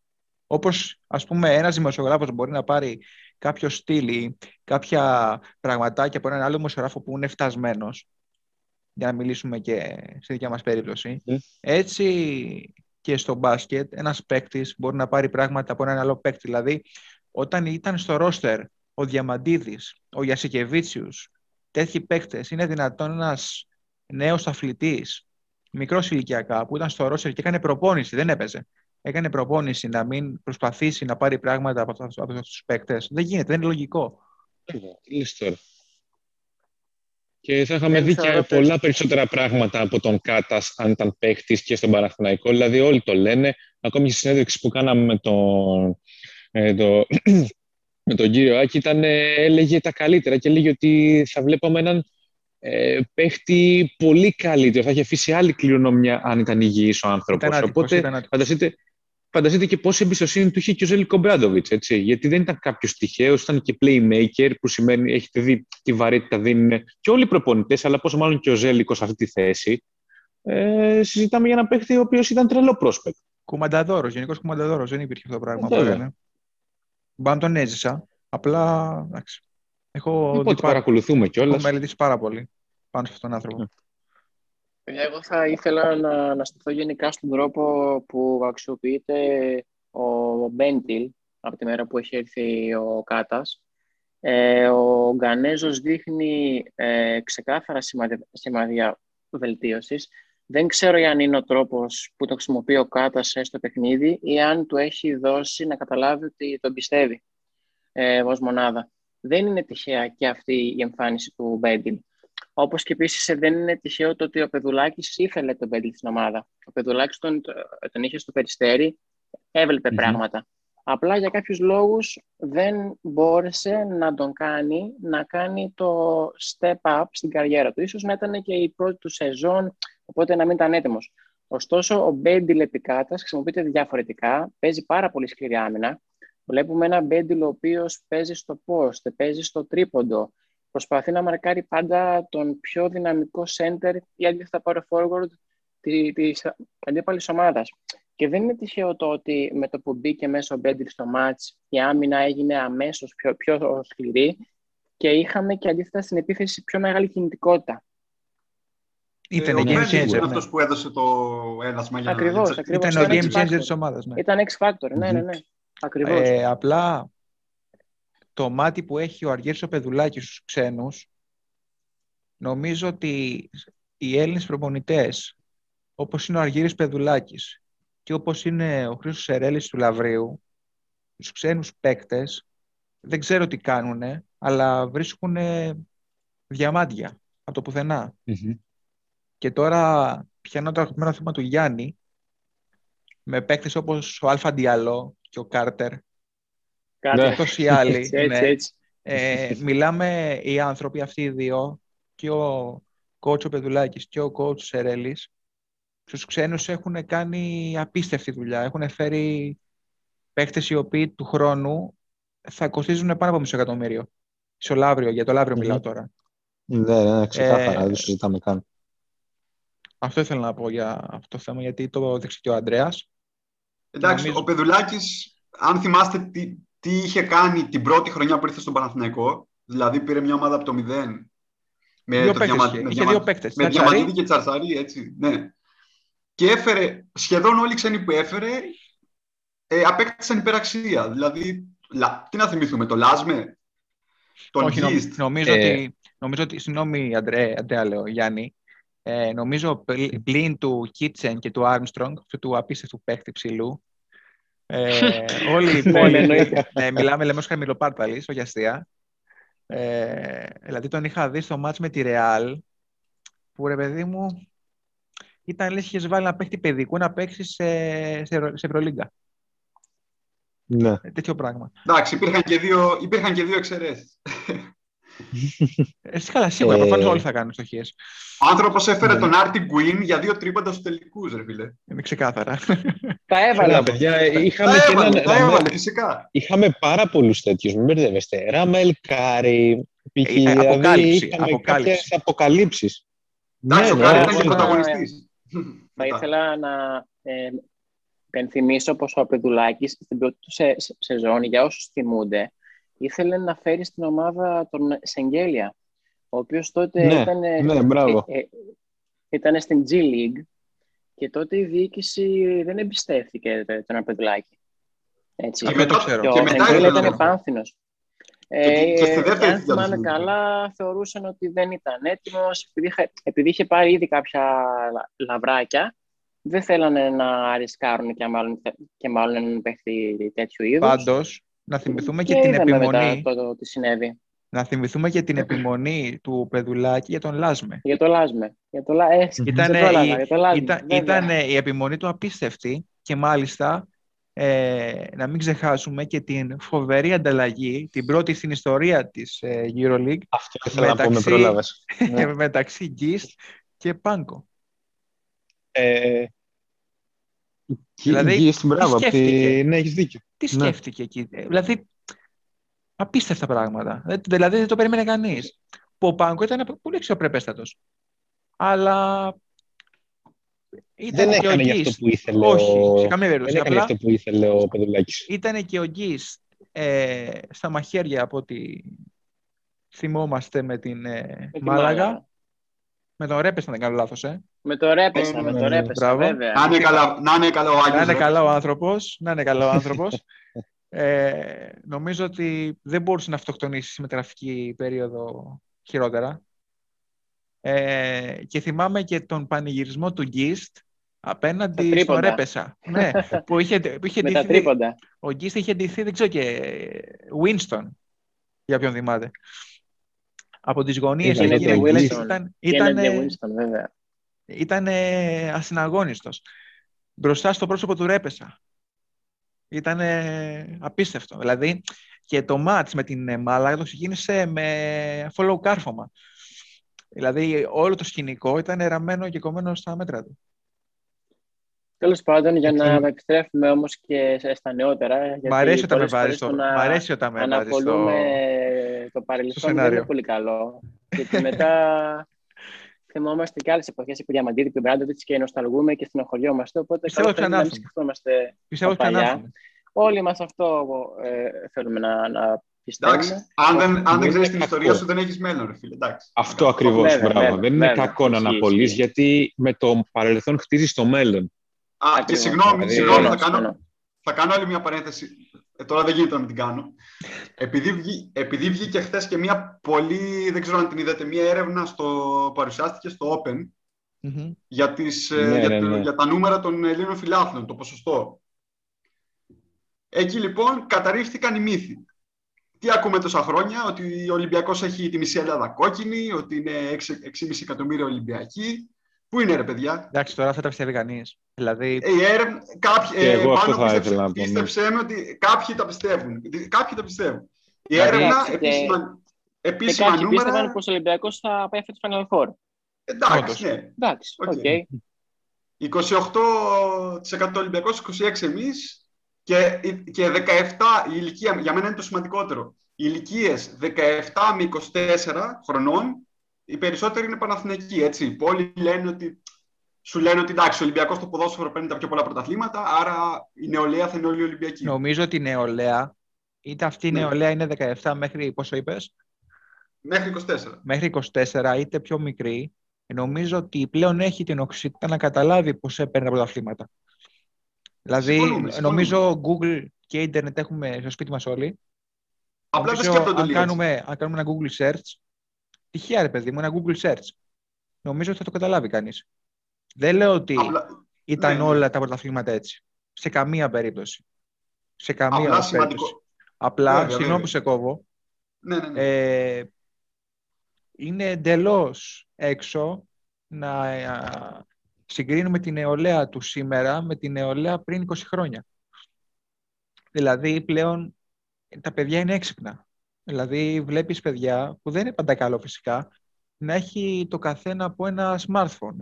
Όπως ας πούμε ένας δημοσιογράφος μπορεί να πάρει κάποιο στυλ ή κάποια πραγματάκια από έναν άλλο δημοσιογράφο που είναι φτασμένος, για να μιλήσουμε και στη δικιά μας περίπτωση, Μμ. έτσι και στο μπάσκετ ένας παίκτης μπορεί να πάρει πράγματα από έναν άλλο παίκτη. Δηλαδή, όταν ήταν στο ρόστερ ο Διαμαντίδης, ο Γιασικεβίτσιους, τέτοιοι παίκτες, είναι δυνατόν ένας νέος αθλητής, μικρός ηλικιακά, που ήταν στο ρόστερ και έκανε προπόνηση, δεν έπαιζε. Έκανε προπόνηση να μην προσπαθήσει να πάρει πράγματα από αυτούς από τους παίκτες. Δεν γίνεται, δεν είναι λογικό. Τι λες τώρα. Και θα είχαμε Δεν δει θεωρώ και ότι- πολλά περισσότερα πράγματα από τον Κάτας αν ήταν παίχτη και στον Παναθηναϊκό. Δηλαδή, όλοι το λένε. Ακόμη και στη συνέντευξη που κάναμε με τον, ε, το, με τον κύριο Άκη, ήταν, ε, έλεγε τα καλύτερα και έλεγε ότι θα βλέπαμε έναν ε, παίχτη πολύ καλύτερο. Θα είχε αφήσει άλλη κληρονομιά αν ήταν υγιής ο άνθρωπος. Ήταν άτυχος, Οπότε, ήταν άτυχος. φανταστείτε, φανταστείτε και πόση εμπιστοσύνη του είχε και ο Ζέλικο Μπράντοβιτς. Γιατί δεν ήταν κάποιος τυχαίος, ήταν και playmaker, που σημαίνει έχετε δει τι βαρύτητα δίνουν και όλοι οι προπονητές, αλλά πόσο μάλλον και ο Ζέλικος σε αυτή τη θέση. Ε, συζητάμε για ένα παίχτη ο οποίος ήταν τρελό πρόσπεκτ. Κουμανταδόρος, γενικός κουμανταδόρος. Δεν υπήρχε αυτό το πράγμα. Βέβαια. Που λένε. Μπαν τον έζησα. Απλά, εντάξει. Έχω, Οπότε δει το πάρα, παρακολουθούμε κιόλας. έχω μελετήσει πάρα πολύ πάνω σε αυτόν τον άνθρωπο. Παιδιά, Εγώ θα ήθελα να, να σταθώ γενικά στον τρόπο που αξιοποιείται ο Μπέντιλ από τη μέρα που έχει έρθει ο Κάτας. Ε, ο Γκανέζος δείχνει ε, ξεκάθαρα σημαδια, σημαδιά βελτίωσης. Δεν ξέρω αν είναι ο τρόπος που το χρησιμοποιεί ο Κάτας στο παιχνίδι ή αν του έχει δώσει να καταλάβει ότι τον πιστεύει ε, ως μονάδα. Δεν είναι τυχαία και αυτή η εμφάνιση του Μπέντιλ. Όπως και επίσης δεν είναι τυχαίο το ότι ο Πεδουλάκης ήθελε τον Μπέντιλ στην ομάδα. Ο Πεδουλάκης τον, τον είχε στο περιστέρι, έβλεπε Μμμ. πράγματα. Απλά για κάποιους λόγους δεν μπόρεσε να τον κάνει να κάνει το step up στην καριέρα του. Ίσως να ήταν και η πρώτη του σεζόν, οπότε να μην ήταν έτοιμος. Ωστόσο, ο Μπέντιλ επικάτας χρησιμοποιείται διαφορετικά, παίζει πάρα πολύ σκληρή άμυνα. Βλέπουμε ένα Μπέντιλ ο οποίος παίζει στο post, παίζει στο τρίποντο, προσπαθεί να μαρκάρει πάντα τον πιο δυναμικό center ή αντίθετα power forward τη- της αντίπαλης ομάδας. Και δεν είναι τυχαίο το ότι με το που μπήκε μέσα ο Μπέντιλ στο μάτς η άμυνα έγινε αμέσως πιο, πιο σκληρή και είχαμε και αντίθετα στην επίθεση πιο μεγάλη κινητικότητα. Ήταν Ε, ο ο game Μπέντιλ changer. είναι ναι. αυτός που έδωσε το ένασμα για Ακριβώς, για- ακριβώς. Ήταν ο Ήταν game X changer factor. της ομάδας. Ναι. Ήταν X Factor, ναι, ναι, ναι. Ακριβώς. Ε, απλά το μάτι που έχει ο Αργύρης ο Πεδουλάκης στους ξένους νομίζω ότι οι Έλληνες προπονητές όπως είναι ο Αργύρης Πεδουλάκης και όπως είναι ο Χρήστος Σερέλης του Λαβρίου τους ξένους παίκτες δεν ξέρω τι κάνουνε αλλά βρίσκουν διαμάντια από το πουθενά και τώρα πιάνω το αγαπημένο θέμα του Γιάννη με παίκτες όπως ο Αλφα Διαλό και ο Κάρτερ Κάτι Ναι. αυτός ή άλλοι. έτσι, έτσι, ναι. έτσι. Ε, μιλάμε οι άνθρωποι αυτοί οι δύο και ο coach ο Πεδουλάκης και ο coach Σερέλης στους ξένους έχουν κάνει απίστευτη δουλειά. Έχουν φέρει παίκτες οι οποίοι του χρόνου θα κοστίζουν πάνω από μισό εκατομμύριο. Στο Λαύριο, για το Λαύριο Μμμ. μιλάω τώρα. Ναι, ναι, ξεκάθαρα, δεν δεν το συζητάμε καν. Αυτό ήθελα να πω για αυτό το θέμα, γιατί το έδειξε και ο Ανδρέας. Εντάξει, Νομίζω- ο Πεδουλάκης, αν θυμάστε τι, τι είχε κάνει την πρώτη χρονιά που ήρθε στον Παναθηναϊκό. Δηλαδή πήρε μια ομάδα από το 0. Με Δύο το παίκτες διαμα- είχε. με Είχε διαμα- δύο παίκτες. Με Τσαρτσαρί. Διαμαντίδη και Τσαρτσαρί, έτσι. Ναι. Και έφερε σχεδόν όλοι οι ξένοι που έφερε ε, απέκτησαν υπεραξία. Δηλαδή, λα- τι να θυμηθούμε, το Λάσμε, τον Όχι, νομ- Γκίστ. νομίζω, Ε, ότι, νομίζω ότι, συγγνώμη Αντρέ, Αντρέα λέω, Γιάννη, ε, νομίζω πλ- πλην του Κίτσεν και του Άρμστρονγκ, αυτού του απίστευτου παίχτη ψηλού, ε, όλοι οι Ναι, ναι, υπόλοιποι, εννοείται. ναι, μιλάμε λέμε ως χαμηλοπάρταλης, όχι αστεία, ε, δηλαδή τον είχα δει στο μάτς με τη Ρεάλ, που ρε παιδί μου, ήταν λες είχες βάλει ένα παίχτη παιδικού να παίξει σε, σε, Ευρω- σε Ευρωλίγκα. Ναι. Ε, τέτοιο πράγμα. Εντάξει, υπήρχαν και δύο, υπήρχαν και δύο εξαιρέσεις. Εσύ καλά, σίγουρα, Ε, προφανώς όλοι θα κάνουν στοχίες. Ο άνθρωπος έφερε Ναι. τον Άρτι Γκουίν για δύο τρίποντα στους τελικούς, ρε φίλε. Είναι ξεκάθαρα. Τα έβαλε. Καλά, όμως. παιδιά, είχαμε Τα και έβαλε, έναν. τα Ραμέλ- έβαλε, φυσικά. Είχαμε πάρα πολλούς τέτοιους, μην μπερδεύεστε. Ραμέλ Κάρι, π.χ. Ε, δηλαδή αποκάλυψη, είχαμε αποκάλυψη. κάποιες αποκαλύψεις. Εντάξει, ο ναι, Κάρι ναι, ήταν και ναι. πρωταγωνιστής. Θα Μετά. ήθελα να ε, υπενθυμίσω πως ο Πεδουλάκης στην πρώτη του σε, σε- σεζόν, για όσους θυμούνται, ήθελε να φέρει στην ομάδα τον Σενγκέλια, ο οποίος τότε Ναι, ήταν, ναι, μπράβο. ε, ε, ήταν στην G League και τότε η διοίκηση δεν εμπιστεύτηκε τε- τον Πεδουλάκη. Έτσι. Και Αυτό το μετά- ξέρω. Και ο και μετά Σενγκέλια ήθελε ήταν να- επάνθυνος. Και- και στη Ε, δεύτερη και αν θητεία του θυμάμαι Σενγκέλια. καλά, θεωρούσαν ότι δεν ήταν έτοιμος, επειδή, είχε- επειδή είχε πάρει ήδη κάποια λα- λαβράκια, δεν θέλανε να ρισκάρουν και μάλλον, και μάλλον έναν παίχτη τέτοιου είδους. Πάντως, να θυμηθούμε και, και την είδαμε μετά επιμονή, το, το, τι συνέβη. να θυμηθούμε και την επιμονή του Πεδουλάκη για τον Λάσμε. Για το Λάσμε. Για το, Λα- ε, Ήταν, δεν πρόλαβα, η, για το Λάσμε, ήταν, βέβαια. ήταν η επιμονή του απίστευτη και μάλιστα ε, να μην ξεχάσουμε και την φοβερή ανταλλαγή, την πρώτη στην ιστορία της ε, EuroLeague Αυτό ήθελα να πω, με μεταξύ- πρόλαβες. Ναι. μεταξύ Γκίστ και Πάνκο. Ε, Δηλαδή, Γκίστ, μπράβο, τι απ' τη- σκέφτηκε; ναι, έχεις δίκιο. Τι Ναι. σκέφτηκε εκεί; ε, Δηλαδή, απίστευτα πράγματα. Ε, Δηλαδή, δεν το περίμενε κανείς. Που ο Πάνκο ήταν πολύ αξιοπρεπέστατος. Αλλά ήταν Δεν και ο έκανε για αυτό Γκίστ. που ήθελε Όχι, ο... σε καμία περίπτωση. Δεν έκανε Απλά αυτό που ήθελε ο Πεδουλάκης. ήταν και ο Γκίστ ε, στα μαχαίρια από ό,τι θυμόμαστε με την ε, Με τη Μάλαγα. Με τον Ρέπες, αν δεν κάνω λάθος, ε. Με το ρέπεσα, Ε, με ναι, το ναι, ρέπεσα, μπράβο. βέβαια. Να είναι καλά, να είναι καλά ο Άγιος. Να είναι ρε. καλά ο άνθρωπος. Να είναι καλά ο άνθρωπος. Ε, νομίζω ότι δεν μπορούσε να αυτοκτονήσεις στη μεταγραφική περίοδο χειρότερα. Ε, και θυμάμαι και τον πανηγυρισμό του Γκίστ Τα απέναντι στον τρίποντα. Ρέπεσα. ναι, που είχε, που είχε Με τα ντυθεί- τρίποντα. ο Γκίστ είχε ντυθεί, δεν ξέρω και Winston, για ποιον θυμάται. Από τις γωνίες Ήταν εκεί, και που λες, Winston. ήταν, Ήταν ήταν, Winston, βέβαια. ήταν ασυναγώνιστος. Μπροστά στο πρόσωπο του Ρέπεσα. Ήταν απίστευτο. Δηλαδή και το μάτς με την ε, Μάλαγα το ξεκίνησε με follow κάρφωμα. Δηλαδή όλο το σκηνικό ήταν ραμμένο και κομμένο στα μέτρα του. Τέλος πάντων, για να Λοιπόν. επιστρέφουμε όμως και σε- στα νεότερα. Μ' γιατί αρέσει όταν με πολλές βάζεις φορές το, το να μ' αρέσει όταν με βάζεις αναπολούμε το... το παρελθόν δεν σενάριο. είναι πολύ καλό. Γιατί μετά θυμόμαστε και άλλες εποχές που διαμαντήρη και Μπράντοβιτς και νοσταλγούμε και στενοχωριόμαστε. Οπότε Πιστεύω καλό θα είναι να μην ξανάρθουν. σκεφτόμαστε Πιστεύω ότι τα παλιά. ξανάρθουν. Όλοι μας αυτό ε, θέλουμε να, να πιστεύουμε. Εντάξει, αν δεν, αν δεν Δεν ξέρεις είναι την κακό. ιστορία σου, δεν έχεις μέλλον, ρε φίλε. Εντάξει. Αυτό ακριβώς, Βέβαια, μπράβο. βέβαια, δεν είναι βέβαια. κακό να Ισχύει, αναπολύς, ισχύει. γιατί με το παρελθόν χτίζεις το μέλλον. Α, και Ακριβώς. συγγνώμη, Δηλαδή, συγγνώμη, θα Συμφωνώ, κάνω, συμφωνώ. θα κάνω άλλη μια παρένθεση. Ε, τώρα δεν γίνεται να μην την κάνω. Επειδή, βγή, επειδή βγήκε χθες και μια πολύ, δεν ξέρω αν την είδατε, μια έρευνα στο, που παρουσιάστηκε στο Open Μμμ. για, τις, ε, Ναι, για, ναι, το- ναι. για τα νούμερα των Ελλήνων φιλάθλων, το ποσοστό. Εκεί λοιπόν καταρρίφθηκαν οι μύθοι. Τι ακούμε τόσα χρόνια, ότι ο Ολυμπιακός έχει τη μισή Ελλάδα κόκκινη, ότι είναι 6,5 εκατομμύρια Ολυμπιακοί. Πού είναι ρε παιδιά; Εντάξει, τώρα θα τα πιστεύει κανείς. Δηλαδή, Ε, Η έρευνα, κάποιοι, Και εγώ αυτό πάνω θα πίστεψε, ήθελα να πω, ναι. πίστεψέ με ότι κάποιοι τα πιστεύουν. Κάποιοι τα πιστεύουν. Η Δηλαδή, έρευνα, εντάξει, και- επίσημα, Και επίσημα κάποιοι νούμερα... πίστευαν πως ο Ολυμπιακός θα πάει φέτος Final Four. Εντάξει, Όντως. ναι. Εντάξει, OK. OK. 28% Ολυμπιακός, 26 εμείς και, και 17 η ηλικία, για μένα είναι το σημαντικότερο. Οι ηλικίες 17 με 24 χρονών, οι περισσότεροι είναι Παναθηναϊκοί, έτσι. Πολλοί λένε ότι, σου λένε ότι εντάξει, ο Ολυμπιακός στο ποδόσφαιρο παίρνει τα πιο πολλά πρωταθλήματα, άρα η νεολαία θα είναι όλοι Ολυμπιακοί. νομίζω ότι η νεολαία είτε αυτή η Ναι. νεολαία είναι 17 μέχρι πόσο είπες, Μέχρι 24. μέχρι 24 είτε πιο μικρή, νομίζω ότι πλέον έχει την οξύτητα να καταλάβει πώς έπαιρνε τα πρωταθλήματα. Δηλαδή, Συμφωνούμε, συμφωνούμε. νομίζω Google και ίντερνετ έχουμε στο σπίτι μας όλοι. Απλά δεν Νομίζω, σκέφτονται αν όλοι έτσι. κάνουμε, αν κάνουμε ένα Google search, τυχαία ρε παιδί μου, ένα Google search, νομίζω ότι θα το καταλάβει κανείς. Δεν λέω ότι Απλά, ήταν ναι, ναι. όλα τα πρωταθλήματα έτσι. Σε καμία περίπτωση. Σε καμία απλά περίπτωση. σημαντικό. Απλά, Βέβαια, συγγνώμη βέβαια. που σε κόβω, Ναι, ναι, ναι. ε, είναι εντελώς έξω να α, συγκρίνουμε την νεολαία του σήμερα με την νεολαία πριν 20 χρόνια. Δηλαδή πλέον τα παιδιά είναι έξυπνα. Δηλαδή βλέπεις παιδιά που δεν είναι πάντα καλό φυσικά να έχει το καθένα από ένα smartphone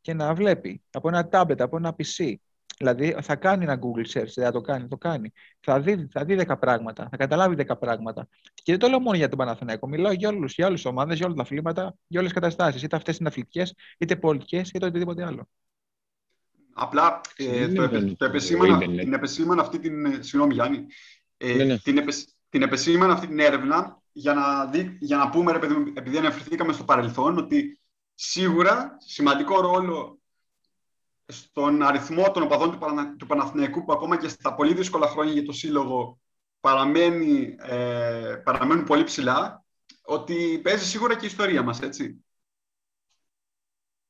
και να βλέπει από ένα tablet, από ένα PC. Δηλαδή θα κάνει ένα Google search, δεν θα το κάνει, το κάνει. Θα δει, θα δει 10 πράγματα, θα καταλάβει 10 πράγματα. Και δεν το λέω μόνο για τον Παναθηναϊκό. Μιλάω για όλους για όλες τις ομάδες, για όλα τα αθλήματα, για όλες τις καταστάσεις. Είτε αυτές είναι αθλητικές, είτε πολιτικές, είτε οτιδήποτε άλλο. Απλά ε, Δεν το, είναι επε, το το επεσήμανα, ίντερνετ. την επεσήμανα αυτή την. ε, Συγγνώμη, Γιάννη. Ε, Ναι, ναι. Την, επεσ, την επεσήμανα αυτή την έρευνα για να, δει, για να πούμε, ρε παιδί μου, επειδή αναφερθήκαμε στο παρελθόν, ότι σίγουρα σημαντικό ρόλο στον αριθμό των οπαδών του, Πανα, του Παναθηναϊκού που ακόμα και στα πολύ δύσκολα χρόνια για το Σύλλογο παραμένει, ε, παραμένουν πολύ ψηλά, ότι παίζει σίγουρα και η ιστορία μας, έτσι.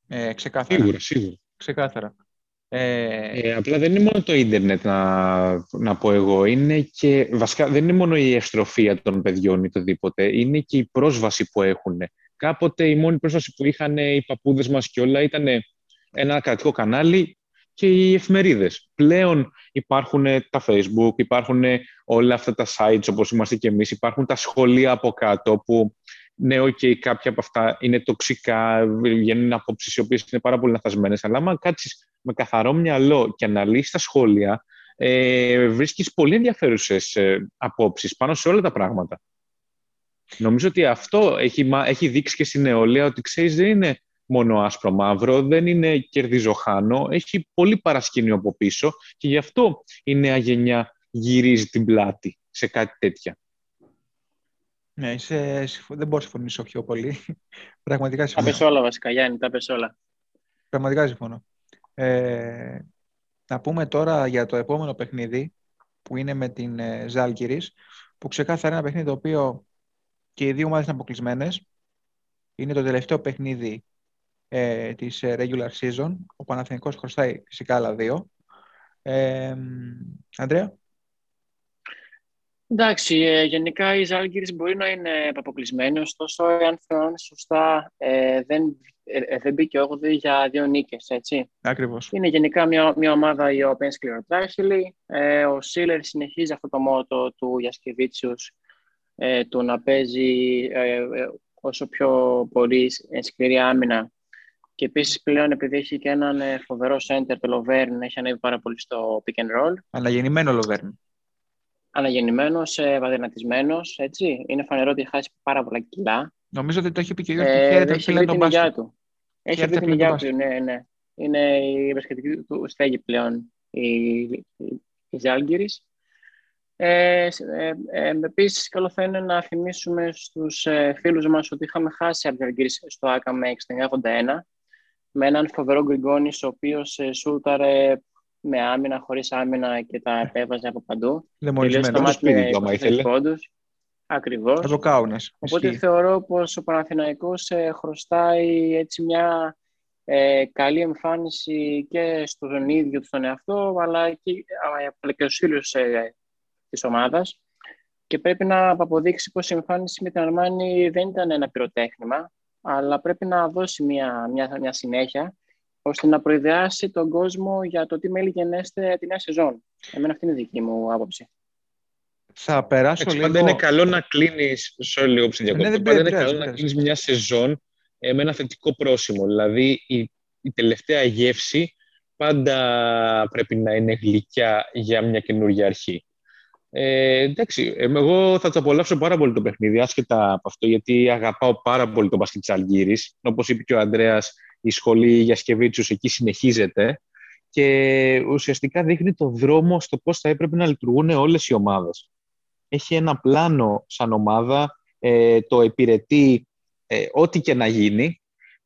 Ε, ξεκάθαρα. Σίγουρα, σίγουρα. ξεκάθαρα. Ε, Ε, απλά δεν είναι μόνο το ίντερνετ να, να πω εγώ. Είναι και, βασικά δεν είναι μόνο η ευστροφία των παιδιών ή το οτιδήποτε. Είναι και η πρόσβαση που έχουν. Κάποτε η μόνη πρόσβαση που είχαν οι παππούδες μας και όλα ήταν ένα κρατικό κανάλι και οι εφημερίδες. Πλέον υπάρχουν τα facebook, υπάρχουν όλα αυτά τα sites όπως είμαστε και εμείς, υπάρχουν τα σχολεία από κάτω που ναι, οκ, κάποια από αυτά είναι τοξικά, βγαίνουν απόψεις οι οποίες είναι πάρα πολύ λαθασμένες, αλλά άμα κάτσεις με καθαρό μυαλό και αναλύσεις τα σχόλια, ε, βρίσκεις πολύ ενδιαφέρουσες ε, απόψεις πάνω σε όλα τα πράγματα. Νομίζω ότι αυτό έχει, μα- έχει δείξει και στην νεολαία ότι ξέρεις δεν είναι μόνο άσπρο μαύρο, δεν είναι κερδίζω χάνω, έχει πολύ παρασκήνιο από πίσω και γι' αυτό η νέα γενιά γυρίζει την πλάτη σε κάτι τέτοια. ναι, είσαι, συμφω- δεν μπορώ να συμφωνήσω πιο πολύ. Πραγματικά Τα συμφωνώ. πες όλα βασικά, Γιάννη, τα πες όλα. Πραγματικά συμφωνώ. Ε, να πούμε τώρα για το επόμενο παιχνίδι που είναι με την ε, Ζάλγκυρης που ξεκάθαρα είναι ένα παιχνίδι το οποίο και οι δύο ομάδες είναι αποκλεισμένες. Είναι το τελευταίο παιχνίδι ε, της ε, regular season. Ο Παναθηναϊκός χρωστάει φυσικά άλλα δύο. Ε, μ, Ανδρέα, Εντάξει, ε, γενικά η Ζάλγκυρης μπορεί να είναι αποκλεισμένη, ωστόσο, αν θυμάμαι σωστά, ε, δεν, ε, ε, δεν μπήκε 8 για δύο νίκες, έτσι. ακριβώς. Είναι γενικά μια, μια ομάδα η οποία είναι σκληροτράχυλη. Ε, ο Σίλερ συνεχίζει αυτό το μότο του Γιασκεβίτσιους ε, του να παίζει ε, ε, όσο πιο μπορεί ε, σκληρή άμυνα. Και επίσης πλέον επειδή έχει και έναν ε, φοβερό center, το Λοβέρν, έχει ανέβει πάρα πολύ στο pick and roll. Αναγεννημένο Λοβέρν. Αναγεννημένος, ε, βαδερνατισμένος, έτσι. Είναι φανερό ότι έχει χάσει πάρα πολλά κιλά. Νομίζω ότι το έχει πει και ο Γιώργος Ε, και χαίρεται που έχει φυλάει βρει τον την υγειά μπάσκετ. του. Έχει Χαίρεται βρει την πλέον υγειά τον του, ναι, ναι. Είναι η μπασκετική του στέγη πλέον η, η, η Ζάλγκυρης. Ε, σ- ε, ε, επίσης, καλό θα είναι να θυμίσουμε στους ε, φίλους μας ότι είχαμε χάσει από τη Ζάλγκυρης στο ΆΚΑ με 69-81 με έναν φοβερό Γκριγκόνης ο οποίος ε, σούταρε με άμυνα, χωρίς άμυνα και τα επέβαζε από παντού. Τελείωσε το Δαιμονισμένο. μάτι σπίτι με του, άμα 24 ήθελε. πόντους. Ακριβώς. Από Κάουνας. Οπότε Ισχύει. θεωρώ πως ο Παναθηναϊκός ε, χρωστάει έτσι μια ε, καλή εμφάνιση και στον ίδιο του τον εαυτό, αλλά και, α, αλλά και στους φίλους ε, της ομάδας. Και πρέπει να αποδείξει πως η εμφάνιση με την Αρμάνη δεν ήταν ένα πυροτέχνημα, αλλά πρέπει να δώσει μια, μια, μια συνέχεια, ώστε να προειδεάσει τον κόσμο για το τι μέλη γενέστε τη νέα σεζόν. Εμένα αυτή είναι η δική μου άποψη. Θα περάσω Εντάξει, λίγο... πάντα είναι καλό να κλείνεις. Sorry, λίγο που σε διακόπτω. Ναι, δεν Πάντα είναι πειράζει, καλό δεν να πειράζει. κλείνεις μια σεζόν ε, με ένα θετικό πρόσημο. Δηλαδή, η, η τελευταία γεύση πάντα πρέπει να είναι γλυκιά για μια καινούργια αρχή. Ε, εντάξει, ε, εγώ θα το απολαύσω πάρα πολύ το παιχνίδι, άσχετα από αυτό, γιατί αγαπάω πάρα πολύ τον μπάσκετ της Αλγύρης. Όπως είπε και ο Ανδρέας, η σχολή για Σκεβίτσιους εκεί συνεχίζεται και ουσιαστικά δείχνει το δρόμο στο πώς θα έπρεπε να λειτουργούν όλες οι ομάδες. έχει ένα πλάνο σαν ομάδα, ε, το υπηρετεί ε, ό,τι και να γίνει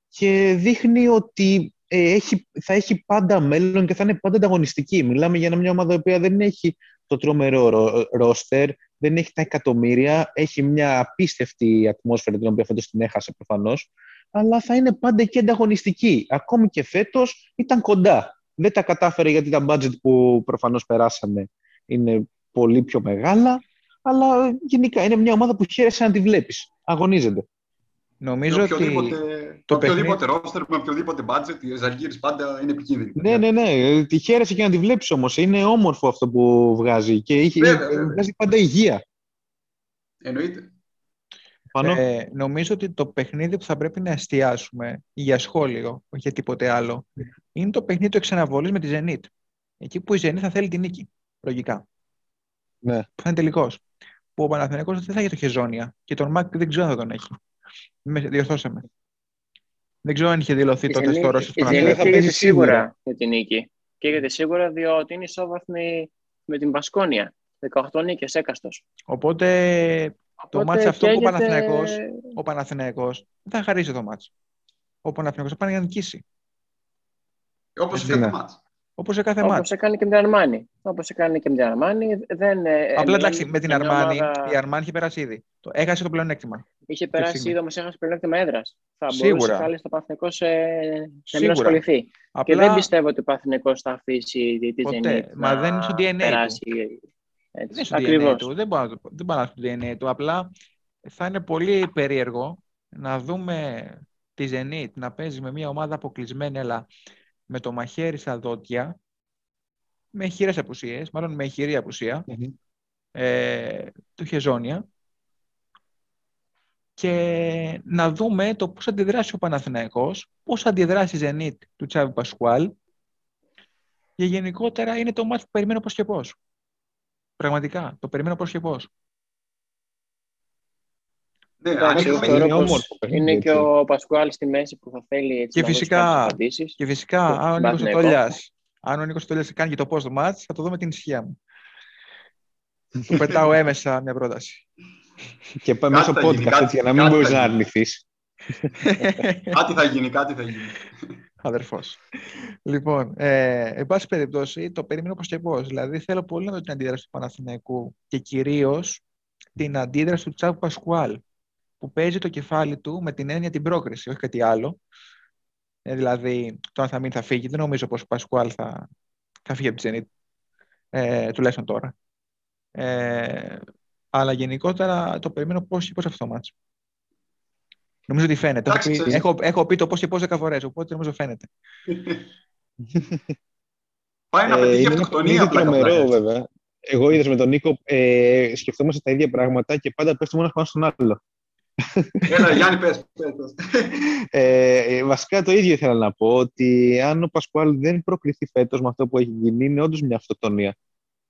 και δείχνει ότι ε, έχει, θα έχει πάντα μέλλον και θα είναι πάντα ανταγωνιστική. Μιλάμε για μια ομάδα η οποία δεν έχει το τρομερό ρόστερ, δεν έχει τα εκατομμύρια, έχει μια απίστευτη ατμόσφαιρα την οποία φέτος την έχασε προφανώς, αλλά θα είναι πάντα και ανταγωνιστική. Ακόμη και φέτος ήταν κοντά. Δεν τα κατάφερε γιατί τα budget που προφανώς περάσανε είναι πολύ πιο μεγάλα, αλλά γενικά είναι μια ομάδα που χαίρεσαι να τη βλέπεις. Αγωνίζεται. Νομίζω ότι το οποιοδήποτε ρόστερ, με οποιοδήποτε budget, οι Ζαλγίρις πάντα είναι επικίνδυνοι. Ναι, ναι, ναι. Τη χαίρεσαι και να τη βλέπεις όμως. Είναι όμορφο αυτό που βγάζει και είχε, βέβαια, βγάζει πάντα υγεία. Εννοείται. Ε, νομίζω ότι το παιχνίδι που θα πρέπει να εστιάσουμε για σχόλιο, όχι για τίποτε άλλο, είναι το παιχνίδι του εξαναβολής με τη Zenit. Εκεί που η Zenit θα θέλει την νίκη, λογικά. Ναι. Που θα είναι τελικός. Που ο Παναθηναϊκός δεν θα έχει το χεζόνια και τον Μάκ δεν ξέρω αν θα τον έχει. Με, διορθώσε με. Δεν ξέρω αν είχε δηλωθεί τότε στο Ρώσος του Παναθηναϊκού. Θα παίζει σίγουρα με την νίκη. Και γιατί σίγουρα διότι είναι ισόβαθμη με την Πασκόνια. 18 νίκες έκαστος. Οπότε το μάτς αυτό που ο Παναθηναϊκός, ο Παναθηναϊκός δεν θα χαρίσει το μάτς. Ο Παναθηναϊκός θα πάνε για να νικήσει. Όπως σε κάθε μάτς. Όπως σε κάθε μάτς. Όπως έκανε και με την Αρμάνη. Όπως έκανε και με την Αρμάνη. Δεν, ε, Απλά εντάξει, με την Αρμάνη, ομάδα... η Αρμάνη είχε περάσει ήδη. Το, έχασε το πλεονέκτημα. Είχε περάσει ήδη, όμως έχασε το πλεονέκτημα έδρας. Θα Σίγουρα. μπορούσε πάλι στο Παναθηναϊκός σε... να μην ασχοληθεί. Απλά... Και δεν πιστεύω ότι ο Παναθηναϊκός θα αφήσει τη Zenit Μα δεν είναι στο DNA του. Έτσι. Δεν είναι στο DNA του. Δεν μπορεί, δεν μπορεί να στο DNA του. Απλά θα είναι πολύ περίεργο να δούμε τη Zenit να παίζει με μια ομάδα αποκλεισμένη, αλλά με το μαχαίρι στα δόντια, με χειρές απουσίες, μάλλον με χειρή απουσία, mm-hmm. ε, του Χεζόνια, και να δούμε το πώς αντιδράσει ο Παναθηναϊκός, πώς αντιδράσει η Zenit του Τσάβη Πασκουάλ και γενικότερα είναι το μάτι που περιμένω πώς και πώς. Πραγματικά, το περιμένω πώς και πώς. Ναι, είναι, και ο Πασκουάλ στη μέση που θα θέλει έτσι και φυσικά, και φυσικά αν ο Νίκος Τόλιας αν ο Νίκος Τόλιας κάνει και το post match θα το δούμε την ησυχία μου. Του πετάω έμεσα μια πρόταση. και πάμε μέσω podcast για να μην μπορείς να αρνηθείς. κάτι θα γίνει, κάτι θα γίνει. Αδερφός. Λοιπόν, ε, εν πάση περιπτώσει, το περίμενω πώς και πώς. Δηλαδή, θέλω πολύ να δω την αντίδραση του Παναθηναϊκού και κυρίως την αντίδραση του Τσάβου Πασκουάλ, που παίζει το κεφάλι του με την έννοια την πρόκριση, όχι κάτι άλλο. Ε, δηλαδή, το αν θα μείνει θα φύγει. Δεν νομίζω πως ο Πασκουάλ θα, θα φύγει από τη Zenit, ε, τουλάχιστον τώρα. Ε, αλλά γενικότερα το περιμένω πώς και πώς αυτό το μάτσο. Νομίζω ότι φαίνεται. έχω, πει, έχω, έχω, πει το πώς και πώς δέκα φορές, οπότε νομίζω φαίνεται. Πάει να ε, πετύχει αυτοκτονία. Είναι τρομερό βέβαια. Εγώ είδα με τον Νίκο, ε, σκεφτόμαστε τα ίδια πράγματα και πάντα πέφτουμε ένα πάνω στον άλλο. Έλα, Γιάννη, πες. ε, βασικά το ίδιο ήθελα να πω, ότι αν ο Πασκουάλ δεν προκριθεί φέτος με αυτό που έχει γίνει, είναι όντως μια αυτοκτονία.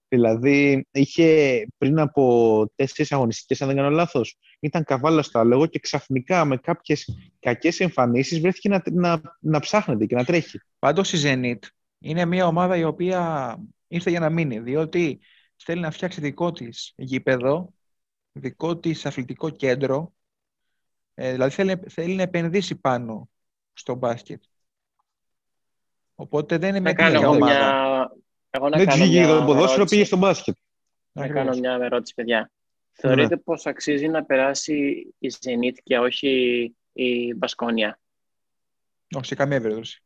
Δηλαδή, είχε πριν από τέσσερις αγωνιστικές, αν δεν κάνω λάθος, ήταν καβάλα στο άλογο και ξαφνικά με κάποιες κακές εμφανίσεις βρέθηκε να, να, να ψάχνεται και να τρέχει. Πάντως η Zenit είναι μια ομάδα η οποία ήρθε για να μείνει, διότι θέλει να φτιάξει δικό της γήπεδο, δικό της αθλητικό κέντρο, ε, δηλαδή θέλει, θέλει να επενδύσει πάνω στο μπάσκετ. Οπότε δεν είναι μια τέτοια ομάδα. Εγώ να δεν κάνω μια το ποδόσφαιρο, πήγε στο μπάσκετ. Να κάνω μια ερώτηση, παιδιά. Θεωρείτε ναι. πως αξίζει να περάσει η Zenit και όχι η Μπασκόνια; Όχι, σε καμία περίπτωση.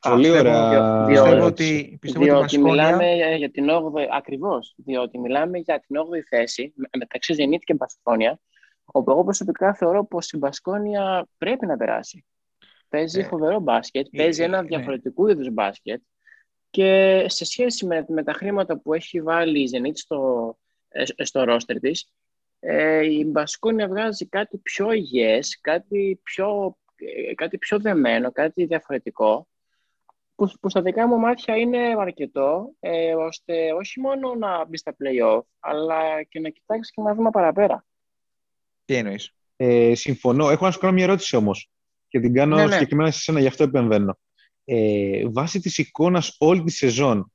Πολύ ωραία. Πιστεύω ότι, πιστεύω διότι ότι μιλάμε για την 8η, ακριβώς, διότι μιλάμε για την 8η θέση μεταξύ Zenit και Μπασκόνια, όπου εγώ προσωπικά θεωρώ πως η Μπασκόνια πρέπει να περάσει. Παίζει ε, φοβερό μπάσκετ, ε, παίζει ένα ε, ναι. διαφορετικού είδους μπάσκετ και σε σχέση με, με τα χρήματα που έχει βάλει η Zenit στο, ε, στο ρόστερ της, ε, η Μπασκόνια βγάζει κάτι πιο υγιές, κάτι πιο, ε, κάτι πιο δεμένο, κάτι διαφορετικό, που, που στα δικά μου μάτια είναι αρκετό, ε, ώστε όχι μόνο να μπει στα play-off, αλλά και να κοιτάξεις και ένα βήμα παραπέρα. Τι εννοείς; Ε, συμφωνώ. Έχω να σου κάνω μια ερώτηση όμως και την κάνω ναι, ναι. συγκεκριμένα σε σένα, γι' αυτό επεμβαίνω ε, βάσει της εικόνας όλη τη σεζόν,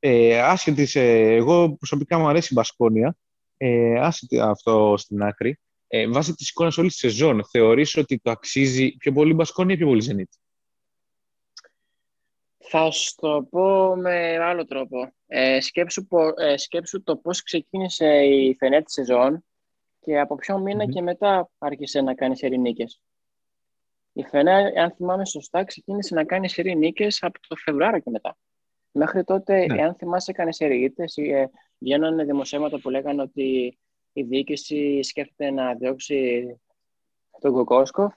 Ε, άσχετη, ε, εγώ προσωπικά μου αρέσει η Μπασκόνια. Ε, άσχετη αυτό στην άκρη. Ε, βάσει της εικόνας όλη τη σεζόν, θεωρείς ότι το αξίζει πιο πολύ η Μπασκόνια ή πιο πολύ Zenit; Θα σου το πω με άλλο τρόπο. Ε, σκέψου, πο- ε, σκέψου το πώς ξεκίνησε η Φενέρ τη σεζόν και από ποιο μήνα Μμμ. και μετά άρχισε να κάνεις σερή νίκες. Η Φενέρ, αν θυμάμαι σωστά, ξεκίνησε να κάνει σερή νίκες από το Φεβρουάριο και μετά. Μέχρι τότε, Ναι. εάν θυμάσαι, έκανε σερή ήττες. Ε, βγαίνανε δημοσιεύματα που λέγανε ότι η διοίκηση σκέφτεται να διώξει τον Κοκόσκοφ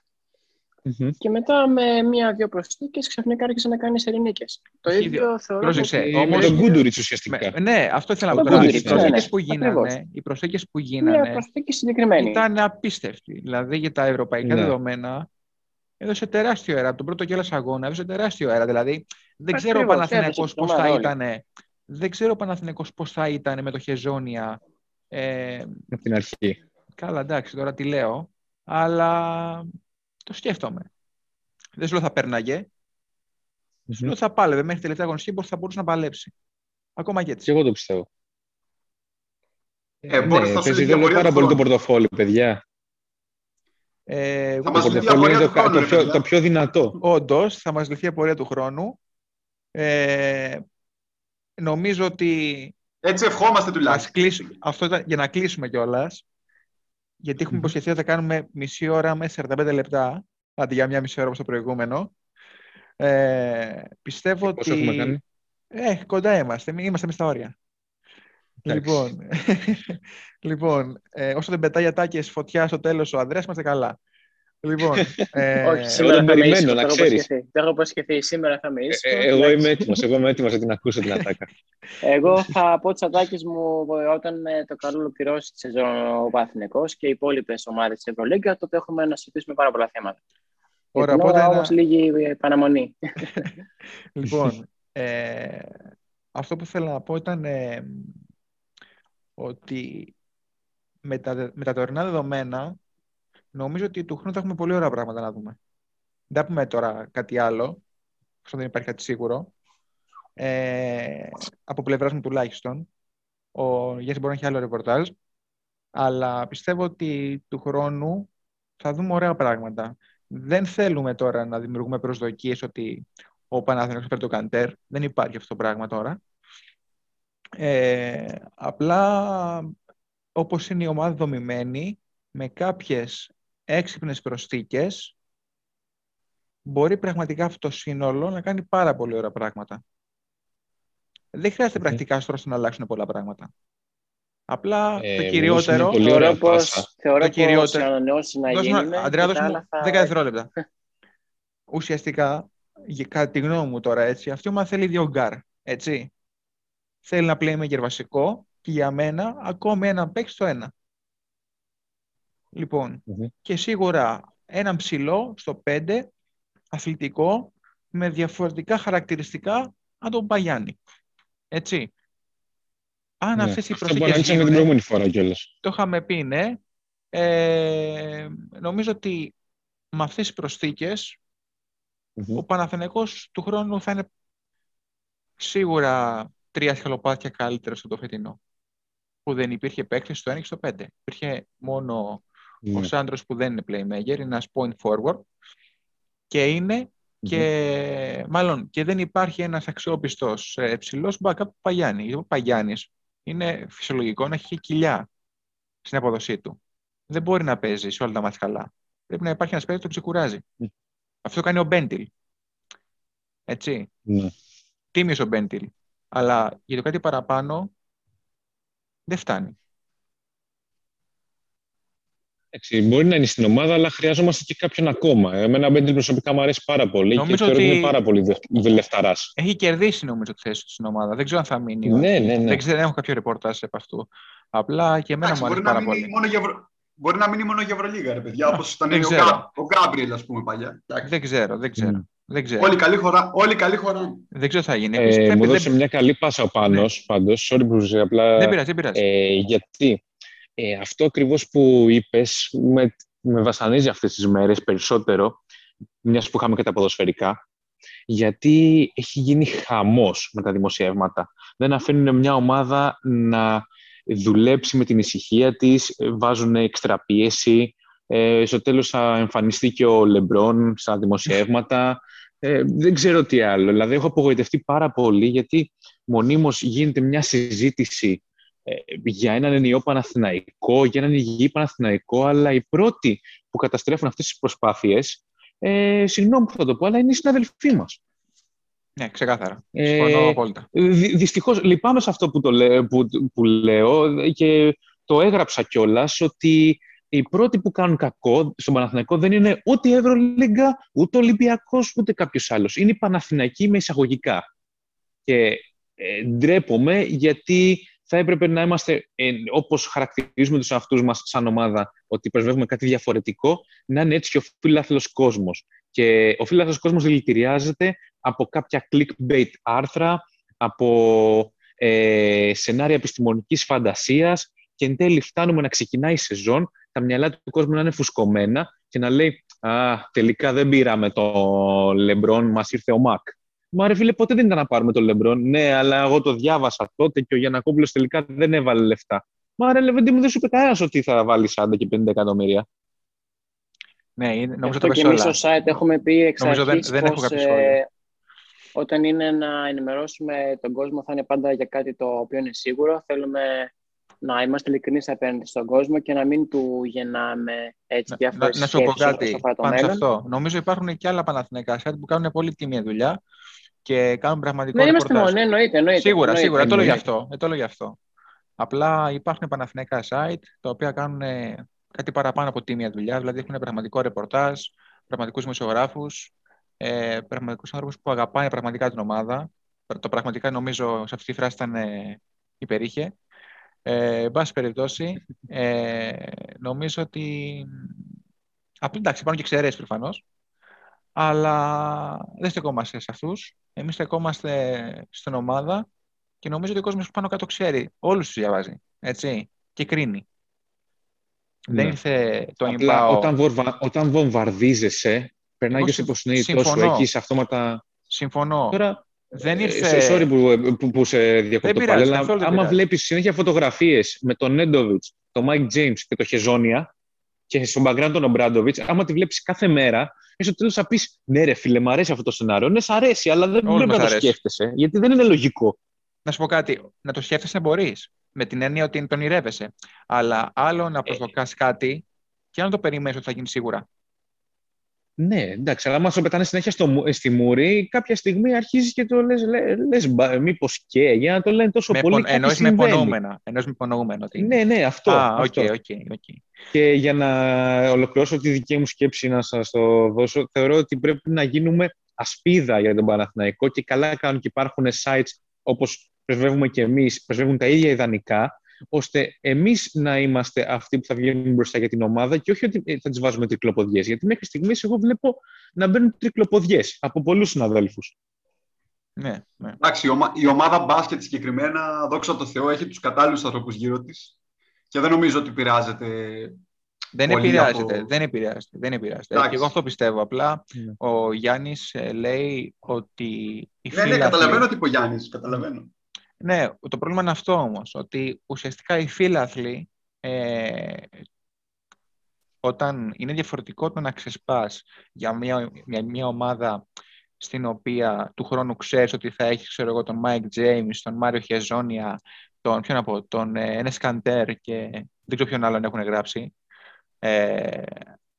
και μετά με μία-δύο προσθήκες ξαφνικά άρχισε να κάνει σερή νίκες. Το Έχει ίδιο θεωρώ Πρόσεξε, ότι- Ε, με όμως- τον Γκούντουριτς ουσιαστικά. Με- ναι, αυτό ήθελα να Το πω τώρα. Οι Γκούντουριτς, ναι, προσθήκες ναι. που γίνανε, Ακριβώς. οι προσθήκες που Μία γίνανε προσθήκη συγκεκριμένη. ήταν απίστευτοι. Δηλαδή για τα ευρωπαϊκά Ναι. δεδομένα έδωσε τεράστιο αέρα. Από τον πρώτο κιόλας αγώνα έδωσε τεράστιο αέρα. Δηλαδή δεν ξέρω ο Ακριβώς, Παναθηναϊκός έδωσε πώς την θα ομάδα ήταν. Δεν ξέρω ο Παναθηναϊκός πώς θα ήταν με το Χεζόνια. Ε, Από την αρχή. καλά, εντάξει, τώρα τι λέω. Αλλά το σκέφτομαι. Δεν σου λέω θα πέρναγε. Σου λέω θα πάλευε μέχρι τελευταία αγωνιστική πώς θα μπορούσε να παλέψει. Ακόμα και έτσι. Και εγώ το πιστεύω. Ε, ναι, μπορεί, θα σου παίζει λέει ρόλο διαφορία πάρα του πολύ το χρόνου. πορτοφόλι, παιδιά. Ε, εγώ Θα Το μας λυθεί η πορτοφόλι είναι απορία το, του χρόνου, το ρε πιο, παιδιά. το πιο δυνατό. Όντως, θα μας λυθεί η απορία του χρόνου. Ε, νομίζω ότι Έτσι ευχόμαστε ας τουλάχιστον. κλείσουμε, αυτό ήταν για να κλείσουμε κιόλας. Γιατί έχουμε Μμμ. υποσχεθεί ότι θα κάνουμε μισή ώρα με 45 λεπτά, αντί για μια μισή ώρα όπως το προηγούμενο. Ε, πιστεύω Πόσο ότι... έχουμε κάνει; Ε, κοντά είμαστε, μη- είμαστε μες στα όρια. Εντάξει. Λοιπόν, λοιπόν ε, όσο δεν πετάει ατάκες φωτιά στο τέλος ο Ανδρέας, είμαστε καλά. Λοιπόν, ε, Όχι, σήμερα τον θα είμαι περιμένω, ήσυχος, να το έχω ξέρεις. υποσχεθεί. Το έχω υποσχεθεί. Σήμερα θα είμαι Ε, ήσυχος. ε, εγώ Εντάξει. είμαι έτοιμος, εγώ είμαι έτοιμος να την ακούσω την ατάκα. Εγώ θα πω τις ατάκες μου όταν ε, το καλό ολοκληρώσει τη σεζόν ο Παθηνικό και οι υπόλοιπες ομάδες της Ευρωλίγκα, τότε έχουμε να συζητήσουμε πάρα πολλά θέματα. Ωραία, Για την οπότε ώρα ένα- όμως λίγη ε, παραμονή. Λοιπόν, ε, αυτό που θέλω να πω ήταν ε, ότι με τα, δε- με τα τωρινά δεδομένα νομίζω ότι του χρόνου θα έχουμε πολύ ωραία πράγματα να δούμε. Δεν θα πούμε τώρα κάτι άλλο, αυτό δεν υπάρχει κάτι σίγουρο. Ε, από πλευράς μου τουλάχιστον. Ο Γιάννης μπορεί να έχει άλλο ρεπορτάζ, αλλά πιστεύω ότι του χρόνου θα δούμε ωραία πράγματα. Δεν θέλουμε τώρα να δημιουργούμε προσδοκίες ότι ο Παναθηναϊκός θα φέρει τον Καντέρ. Δεν υπάρχει αυτό το πράγμα τώρα. Ε, απλά, όπως είναι η ομάδα δομημένη, με κάποιες έξυπνες προσθήκες, μπορεί πραγματικά αυτό το σύνολο να κάνει πάρα πολύ ωραία πράγματα. Δεν χρειάζεται Οκ. πρακτικά στο ώστε να αλλάξουν πολλά πράγματα. Απλά Ε, το μου κυριότερο... δώσουν πολύ ωραία Θεωρώ πως, πάσα. θεωρώ Το πως οι κυριότερο- ανανεώσεις να Δώσ' μου- γίνουν Αντρέα, και δώσ' τα μου άλλα θα... 10 δευτερόλεπτα. Ουσιαστικά, για, κατά τη γνώμη μου τώρα, έτσι, αυτή η ομάδα θέλει δύο γκάρ, έτσι. Θέλει ένα playmaker βασικό και για μένα ακόμη ένα παίκτη στο ένα. Λοιπόν, Μμμ. και σίγουρα έναν ψηλό στο 5, αθλητικό, με διαφορετικά χαρακτηριστικά από τον Παπαγιάννη. Έτσι. Αν Ναι, αυτές οι Αυτό που προσθήκες αναλύσαμε την γίνουνε- προηγούμενη φορά κιόλας. το είχαμε πει, ναι. Ε, νομίζω ότι με αυτές τις προσθήκες Μμμ. ο Παναθηναϊκός του χρόνου θα είναι σίγουρα τρία σκαλοπάτια καλύτερο από το φετινό. Που δεν υπήρχε παίκτης στο 1 και στο 5. Υπήρχε μόνο ο Ναι. Σάντρος που δεν είναι playmaker, είναι ένας point forward και είναι και μάλλον και δεν υπάρχει ένας αξιόπιστος ε, ψηλός backup του Παγιάννη. Ο Παγιάννης είναι φυσιολογικό να έχει κοιλιά στην αποδοσή του. Δεν μπορεί να παίζει σε όλα τα μάτια καλά. Πρέπει να υπάρχει ένας παίκτης που τον ξεκουράζει. Μμ. Αυτό κάνει ο Μπέντιλ. Έτσι. Ναι. Τίμιος ο Μπέντιλ. Αλλά για το κάτι παραπάνω δεν φτάνει. Εντάξει, μπορεί να είναι στην ομάδα, αλλά χρειαζόμαστε και κάποιον ακόμα. Εμένα ο Μπέντιλ προσωπικά μου αρέσει πάρα πολύ Νομίζω και θεωρώ ότι ότι- είναι πάρα πολύ λεφταρά. Έχει κερδίσει νομίζω τη θέση του στην ομάδα. Δεν ξέρω αν θα μείνει. Ναι, ναι, ναι. Δεν ξέρω, δεν έχω κάποιο ρεπορτάζ από αυτού. Απλά και εμένα Εντάξει, μου μπορεί, αρέσει να πάρα μείνει πολύ. μόνο για Ευρω... μπορεί να μείνει μόνο για Ευρωλίγα, ρε παιδιά, Α, όπως ήταν δεν ο, ξέρω. Γκά... ο Γκάμπριελ, ας πούμε, παλιά. Εντάξει. Δεν ξέρω, δεν ξέρω. Μμ. Δεν ξέρω, Όλοι καλή χώρα, όλοι καλή χώρα. δεν ξέρω τι θα γίνει. Ε, Επίσης, πρέπει- μου δεν- έδωσε μια καλή πάσα ο Πάνος, πάντως. Sorry που σε απλά... Δεν πειράζει, δεν πειράζει. Ε, γιατί ε, αυτό ακριβώς που είπες με, με βασανίζει αυτές τις μέρες περισσότερο, μιας που είχαμε και τα ποδοσφαιρικά. γιατί έχει γίνει χαμός με τα δημοσιεύματα. Δεν αφήνουν μια ομάδα να δουλέψει με την ησυχία της, βάζουν έξτρα πίεση. Ε, στο τέλος θα εμφανιστεί και ο Λεμπρόν στα δημοσιεύματα. Ε, δεν ξέρω τι άλλο. Δηλαδή, έχω απογοητευτεί πάρα πολύ γιατί μονίμως γίνεται μια συζήτηση ε, για έναν ενιαίο Παναθηναϊκό, για έναν υγιή Παναθηναϊκό, αλλά οι πρώτοι που καταστρέφουν αυτές τις προσπάθειες, ε, συγγνώμη που θα το πω, αλλά είναι οι συναδελφοί μας. Ναι, ξεκάθαρα. Συμφωνώ ε, απόλυτα. Δυ, δυστυχώς, λυπάμαι σε αυτό που, το λέ, που, που λέω και το έγραψα κιόλας ότι οι πρώτοι που κάνουν κακό στον Παναθηναϊκό δεν είναι ούτε η Ευρωλίγκα, ούτε ο Ολυμπιακός, ούτε κάποιος άλλος. Είναι οι Παναθηναϊκοί με εισαγωγικά. Και ε, ντρέπομαι γιατί θα έπρεπε να είμαστε, ε, όπως χαρακτηρίζουμε τους αυτούς μας σαν ομάδα, ότι πρεσβεύουμε κάτι διαφορετικό, να είναι έτσι και ο φίλαθλος κόσμος. Και ο φίλαθλος κόσμος δηλητηριάζεται από κάποια clickbait άρθρα, από ε, σενάρια επιστημονικής φαντασίας και εν τέλει φτάνουμε να ξεκινάει η σεζόν, τα μυαλά του κόσμου να είναι φουσκωμένα και να λέει «Α, τελικά δεν πήραμε το Λεμπρόν, μας ήρθε ο Μακ». Μα ρε φίλε, ποτέ δεν ήταν να πάρουμε τον Λεμπρόν. Ναι, αλλά εγώ το διάβασα τότε και ο Γιανακόπουλος τελικά δεν έβαλε λεφτά. Μα ρε Λεβέντι μου δεν σου είπε κανένας ότι θα βάλεις 40 και 50 εκατομμύρια. Ναι, είναι, νομίζω Αυτό το και εμείς στο site έχουμε πει εξ Νομίζω δεν- αρχής δεν έχω πως, κάποιο ε, σχόλιο. όταν είναι να ενημερώσουμε τον κόσμο θα είναι πάντα για κάτι το οποίο είναι σίγουρο. Θέλουμε να είμαστε ειλικρινείς απέναντι στον κόσμο και να μην του γεννάμε έτσι Να, διάφορες να σου πω σκέψεις κάτι όσον αφορά το πάνω σε μέλλον. αυτό. Νομίζω υπάρχουν και άλλα Παναθηναϊκά site που κάνουν πολύ τίμια δουλειά και κάνουν πραγματικό Δεν είμαστε ρεπορτάζ. μόνοι, εννοείται. εννοείται Σίγουρα, εννοείται. σίγουρα. Το λέω γι' εννοείται. αυτό. Ε, το λέω γι' αυτό. Απλά υπάρχουν Παναθηναϊκά site τα οποία κάνουν ε, κάτι παραπάνω από τίμια δουλειά. Δηλαδή έχουν πραγματικό ρεπορτάζ, πραγματικούς δημοσιογράφους, ε, πραγματικούς άνθρωπου που αγαπάνε πραγματικά την ομάδα. Το πραγματικά νομίζω σε αυτή τη φράση ήταν ε, υπερήχε. Ε, εν πάση περιπτώσει, ε, νομίζω ότι. Απλά εντάξει, υπάρχουν και εξαιρέσεις προφανώς. Αλλά δεν στεκόμαστε σε αυτούς. Εμείς στεκόμαστε στην ομάδα και νομίζω ότι ο κόσμος πάνω κάτω ξέρει. Όλους τους διαβάζει. Έτσι. Και κρίνει. Δεν Ναι. ήρθε το Απλά Ιμπάο. όταν, βορβα, όταν βομβαρδίζεσαι, περνάει Εγώ και σε συμ- υποσυνείδητό σου συμφωνώ. εκεί σε αυτόματα. Συμφωνώ. Τώρα, Δεν ε, ήρθε. sorry που, που, που σε διακόπτω πειράζει, πάλι, αλλά καθόλου δεν άμα πειράζει. βλέπεις συνέχεια φωτογραφίες με τον Νέντοβιτς, τον Μάικ Τζέιμς και τον Χεζόνια και στο background τον Ομπράντοβιτς, άμα τη βλέπεις κάθε μέρα, και στο τέλος θα πεις: Ναι, ρε φίλε, μου αρέσει αυτό το σενάριο. Ναι, σ' αρέσει, αλλά δεν Όλους πρέπει μας να το αρέσει. σκέφτεσαι, γιατί δεν είναι λογικό. Να σου πω κάτι. Να το σκέφτεσαι μπορείς. Με την έννοια ότι το ονειρεύεσαι. Αλλά άλλο να προσδοκάς κάτι και άλλο να το περιμένεις ότι θα γίνει σίγουρα. Ναι, εντάξει, αλλά άμα σου πετάνε συνέχεια στο, μου- στη μούρη, κάποια στιγμή αρχίζεις και το λες, λες, μήπως και, για να το λένε τόσο Με πολύ. πον... κάτι Εννοείς με συμβαίνει. υπονοούμενα. Εννοείς με υπονοούμενα ότι... Ναι, ναι, αυτό. Α, οκ, αυτό. OK, OK. Και για να ολοκληρώσω τη δική μου σκέψη να σας το δώσω, θεωρώ ότι πρέπει να γίνουμε ασπίδα για τον Παναθηναϊκό και καλά κάνουν και υπάρχουν sites όπως πρεσβεύουμε και εμείς, πρεσβεύουν τα ίδια ιδανικά, ώστε εμείς να είμαστε αυτοί που θα βγαίνουν μπροστά για την ομάδα και όχι ότι ε, θα τις βάζουμε τρικλοποδιές. Γιατί μέχρι στιγμής εγώ βλέπω να μπαίνουν τρικλοποδιές από πολλούς συναδέλφους. Ναι, ναι. Εντάξει, η, ομα- η ομάδα μπάσκετ συγκεκριμένα, δόξα τω Θεώ, έχει τους κατάλληλους ανθρώπους γύρω της και δεν νομίζω ότι πειράζεται. Δεν Πολύ επηρεάζεται, από- δεν επηρεάζεται, δεν επηρεάζεται. Εντάξει. Και εγώ αυτό πιστεύω. Απλά Ναι. ο Γιάννης ε, λέει ότι οι Ναι, ναι, φίλαθλοι- καταλαβαίνω τι είπε ο Γιάννης, καταλαβαίνω. Ναι, το πρόβλημα είναι αυτό όμως, ότι ουσιαστικά οι φίλαθλοι ε, όταν είναι διαφορετικό το να ξεσπάς για μια, μια, μια ομάδα στην οποία του χρόνου ξέρεις ότι θα έχεις ξέρω εγώ, τον Μάικ Τζέιμς, τον Μάριο Χεζόνια, τον, ποιον να πω, τον ε, Ενες Καντέρ και δεν ξέρω ποιον άλλον έχουν γράψει. Ε,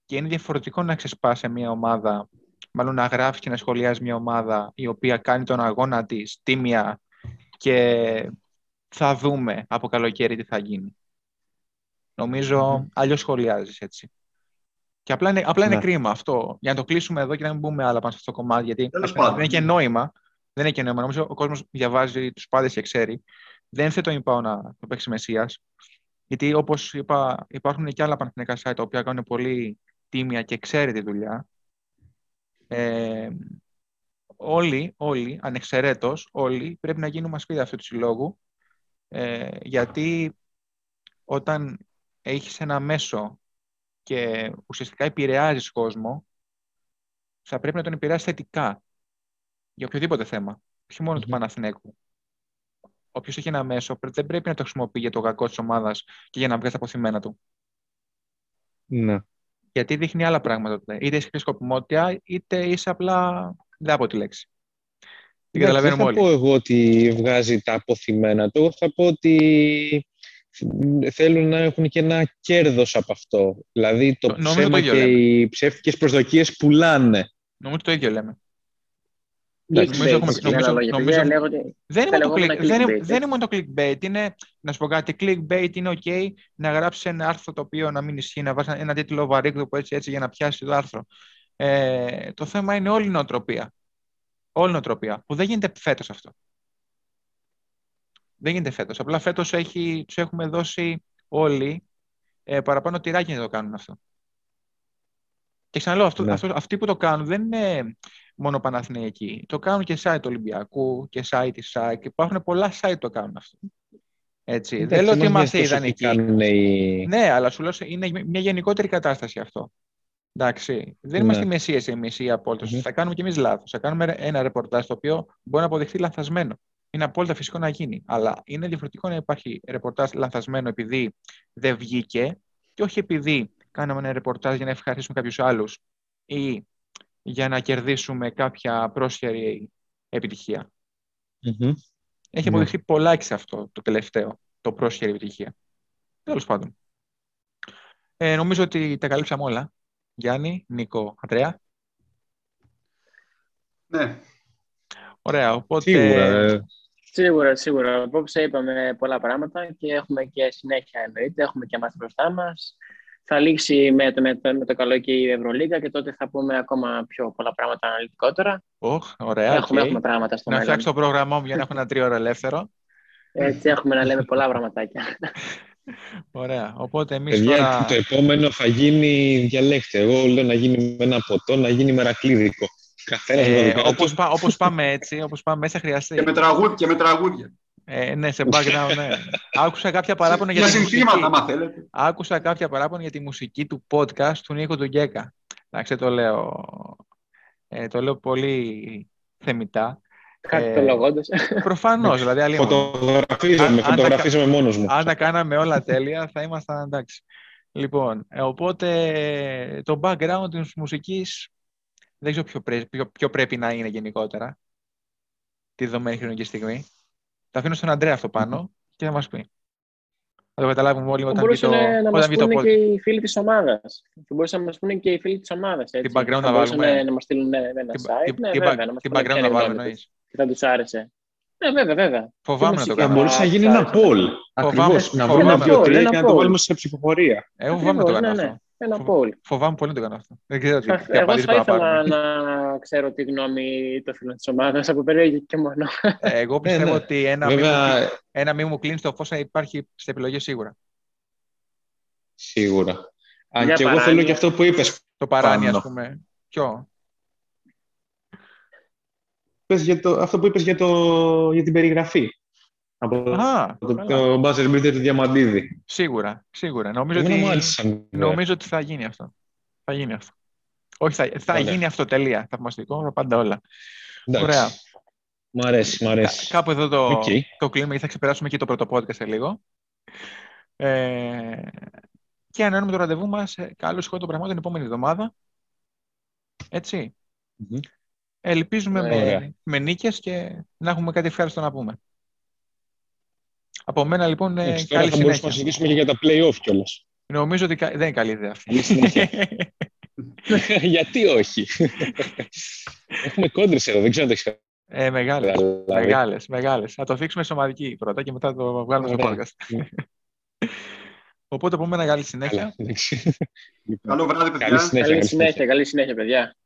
και είναι διαφορετικό να ξεσπάς σε μια ομάδα, μάλλον να γράφεις και να σχολιάζεις μια ομάδα η οποία κάνει τον αγώνα της τίμια και θα δούμε από καλοκαίρι τι θα γίνει. Νομίζω αλλιώς σχολιάζεις έτσι. Και απλά είναι, απλά είναι Ναι. κρίμα αυτό. Για να το κλείσουμε εδώ και να μην μπούμε άλλα πάνω σε αυτό το κομμάτι, γιατί Τέλος ας πούμε, πάντων. δεν έχει και νόημα. Δεν έχει και νόημα. Νομίζω ο κόσμος διαβάζει τους πάντες και ξέρει. Δεν ήρθε το είπα να το παίξει Μεσσίας. Γιατί όπως είπα, υπάρχουν και άλλα πανεθνικά site τα οποία κάνουν πολύ τίμια και ξέρει τη δουλειά. Ε, όλοι, όλοι, ανεξαιρέτως, όλοι πρέπει να γίνουμε ασπίδα αυτού του συλλόγου ε, γιατί όταν έχεις ένα μέσο και ουσιαστικά επηρεάζεις κόσμο θα πρέπει να τον επηρεάσεις θετικά για οποιοδήποτε θέμα. Όχι μόνο του Παναθηναίκου. Όποιος έχει ένα μέσο δεν πρέπει να το χρησιμοποιεί για το κακό της ομάδας και για να βγάζει τα αποθυμένα του. Ναι. Γιατί δείχνει άλλα πράγματα τότε. Είτε είσαι σκοπιμότητα, είτε είσαι απλά. Δεν από τη λέξη. Δεν Την καταλαβαίνουμε θα όλοι. πω εγώ ότι βγάζει τα αποθυμένα του. Εγώ θα πω ότι θέλουν να έχουν και ένα κέρδος από αυτό. Δηλαδή το Νο- νομίζω το ψέμα ίδιο και λέμε. οι ψεύτικες προσδοκίες πουλάνε. Νομίζω το ίδιο λέμε. Clickbait, νομίζω έχουμε- με άλλα νομίζω- λόγια. νομίζω- Παιδιά, λέγω ότι Δεν είναι, Τα μόνο το λεγόμενα click, δεν, είναι, clickbait, δεν είναι έτσι. μόνο το clickbait. Είναι, να σου πω κάτι, clickbait είναι ok να γράψεις ένα άρθρο το οποίο να μην ισχύει, να βάζεις ένα τίτλο βαρύγδουπο έτσι, έτσι για να πιάσει το άρθρο. Ε, το θέμα είναι όλη η νοοτροπία. Όλη η νοοτροπία. Που δεν γίνεται φέτος αυτό. Δεν γίνεται φέτος. Απλά φέτος έχει, τους έχουμε δώσει όλοι ε, παραπάνω τυράκι για να το κάνουν αυτό. Και ξαναλέω, αυτό, Ναι. αυτό, αυτοί που το κάνουν δεν είναι μόνο Παναθηναϊκοί. Το κάνουν και site του Ολυμπιακού και site της ΣΑΚ. Υπάρχουν πολλά site που το κάνουν αυτό. Έτσι. δεν Εντάξει, λέω ότι μας είμαστε νοιάζει τόσο τι ιδανικοί. κάνουν οι... Ναι, αλλά σου λέω είναι μια γενικότερη κατάσταση αυτό. Εντάξει. Δεν Ναι. είμαστε μεσίες εμείς ή απόλυτο. Μμμ. Θα κάνουμε κι εμείς λάθος. Θα κάνουμε ένα ρεπορτάζ το οποίο μπορεί να αποδειχθεί λανθασμένο. Είναι απόλυτα φυσικό να γίνει. Αλλά είναι διαφορετικό να υπάρχει ρεπορτάζ λανθασμένο επειδή δεν βγήκε και όχι επειδή κάναμε ένα ρεπορτάζ για να ευχαριστήσουμε κάποιους άλλους ή για να κερδίσουμε κάποια πρόσχερη επιτυχία. Μμμ. Έχει Ναι. αποδειχθεί πολλάκι σε αυτό το τελευταίο, το πρόσχερη επιτυχία. Τέλος πάντων. Ε, νομίζω ότι τα καλύψαμε όλα. Γιάννη, Νίκο, Αντρέα. Ναι. Ωραία, οπότε... Σίγουρα. ε, Σίγουρα, σίγουρα. Απόψε είπαμε πολλά πράγματα και έχουμε και συνέχεια εννοείται. Έχουμε και εμάς μπροστά μας. Θα λήξει με το, με, το, με το καλό και η Ευρωλίγα και τότε θα πούμε ακόμα πιο πολλά πράγματα αναλυτικότερα. Οχ, ωραία, έχουμε, οκ. έχουμε πράγματα στο Να μέλλον. φτιάξω το πρόγραμμά μου για να έχω ένα τρία ώρα ελεύθερο. Έτσι έχουμε να λέμε πολλά πραγματάκια. Ωραία, οπότε εμείς Παιδιά, τώρα... το επόμενο θα γίνει διαλέξτε. Εγώ λέω να γίνει με ένα ποτό, να γίνει μερακλίδικο. Καθένας με το Ε, δικό του. όπως, πά- όπως πάμε έτσι, όπως πάμε έτσι θα χρειαστεί. Και με, τραγούδια, και με τραγούδια. Ε, ναι, σε background, ναι. Άκουσα κάποια παράπονα για Για τη συνθήματα, μουσική. άμα θέλετε. Άκουσα κάποια παράπονα για τη μουσική του podcast του Νίκο του Γκέκα. Εντάξει, το λέω, ε, το λέω πολύ θεμητά. Κάτι Ε, το λογόντως. Προφανώς, δηλαδή, αλλήμον. Φωτογραφίζομαι, Αν- αν τα φωτογραφίζομαι μόνος μου. Αν τα κάναμε όλα τέλεια, θα ήμασταν εντάξει. Λοιπόν, ε, οπότε το background της μουσικής δεν ξέρω ποιο, πρέ- ποιο- ποιο πρέπει να είναι γενικότερα τη δεδομένη χρονική στιγμή. Θα αφήνω στον Αντρέα αυτό πάνω και θα μας πει. Θα το καταλάβουμε όλοι όταν βγει το, Μπορούσαν να μας όταν βγει το πούνε podcast. και οι φίλοι της ομάδας. Θα μπορούσαν να μας πούνε και οι φίλοι της ομάδας. Έτσι. Τι background θα να μπορούσαν βάλουμε; να μας στείλουν ένα Τι- site. τι- ναι, τι βέβαια, back- να μας τι πούνε ποια background είναι να η βάλουμε γνώμη εννοείς. Τους. Τι θα τους άρεσε. Ναι, βέβαια, βέβαια. Φοβάμαι να το μουσική. Θα κάνω. μπορούσε να γίνει θα- ένα θα- poll. Φοβάμαι- Ακριβώς. Να φοβάμαι- βρούμε Ένα δύο-τρία poll, και να ένα το poll. βάλουμε σε ψηφοφορία. Εγώ φοβάμαι να το Ακριβώς, κάνω ναι, αυτό. ναι. Ένα Φοβ- poll. Φοβάμαι πολύ να το κάνω αυτό. Δεν ξέρω τι, Θα- τι Εγώ απαντήσεις θα μπορούμε να ήθελα πάρουμε. να ξέρω τη γνώμη των φίλων της ομάδας από περίεργη και μόνο. Ε, Εγώ πιστεύω ναι. ότι ένα μη, μου, Βέβαια, ένα μη μου κλείνει το φως θα υπάρχει στις επιλογές σίγουρα. σίγουρα. Αν Για και εγώ θέλω παράνοια. και αυτό που είπες. Το παράνοια, Πάνω. ας πούμε. Ποιο; Πες για το, αυτό που είπες για, το, για την περιγραφή. Από Α, το, καλά. το buzzer beater του Διαμαντίδη. Σίγουρα, σίγουρα. Νομίζω Εμένα μου ότι, άρεσε σαν ιδέα. νομίζω ότι θα γίνει αυτό. Θα γίνει αυτό. Όχι, θα, θα Ωραία. γίνει αυτό τελεία. Θαυμαστικό, τα πάντα όλα. Εντάξει. Ωραία. Μ' αρέσει, μ' αρέσει. Κάπου εδώ το, Οκ. το κλείνουμε γιατί θα ξεπεράσουμε και το πρώτο podcast σε λίγο. Ε, και ανανεώνουμε το ραντεβού μας ε, καλώ σχόλιο των πραγμάτων την επόμενη εβδομάδα. Έτσι. Μμμ. Ελπίζουμε Ωραία. με, με νίκες και να έχουμε κάτι ευχάριστο να πούμε. Από μένα λοιπόν ε, Εντάξει, τώρα καλή θα μπορούσαμε να συνέχεια. συζητήσουμε και για τα play-off κιόλας. Νομίζω ότι κα- δεν είναι καλή ιδέα αυτή. Καλή συνέχεια. Γιατί όχι; Έχουμε κόντρες εδώ, δεν ξέρω αν το έχεις ε, μεγάλες, καταλάβει. μεγάλες, μεγάλες. Θα το θίξουμε σωματική πρώτα και μετά θα το βγάλουμε στο Ωραία. podcast. Οπότε από μένα καλή συνέχεια. Καλά, εντάξει. Λοιπόν, Καλό βράδυ, παιδιά. Καλή συνέχεια. Καλή συνέχεια, καλή συνέχεια, παιδιά.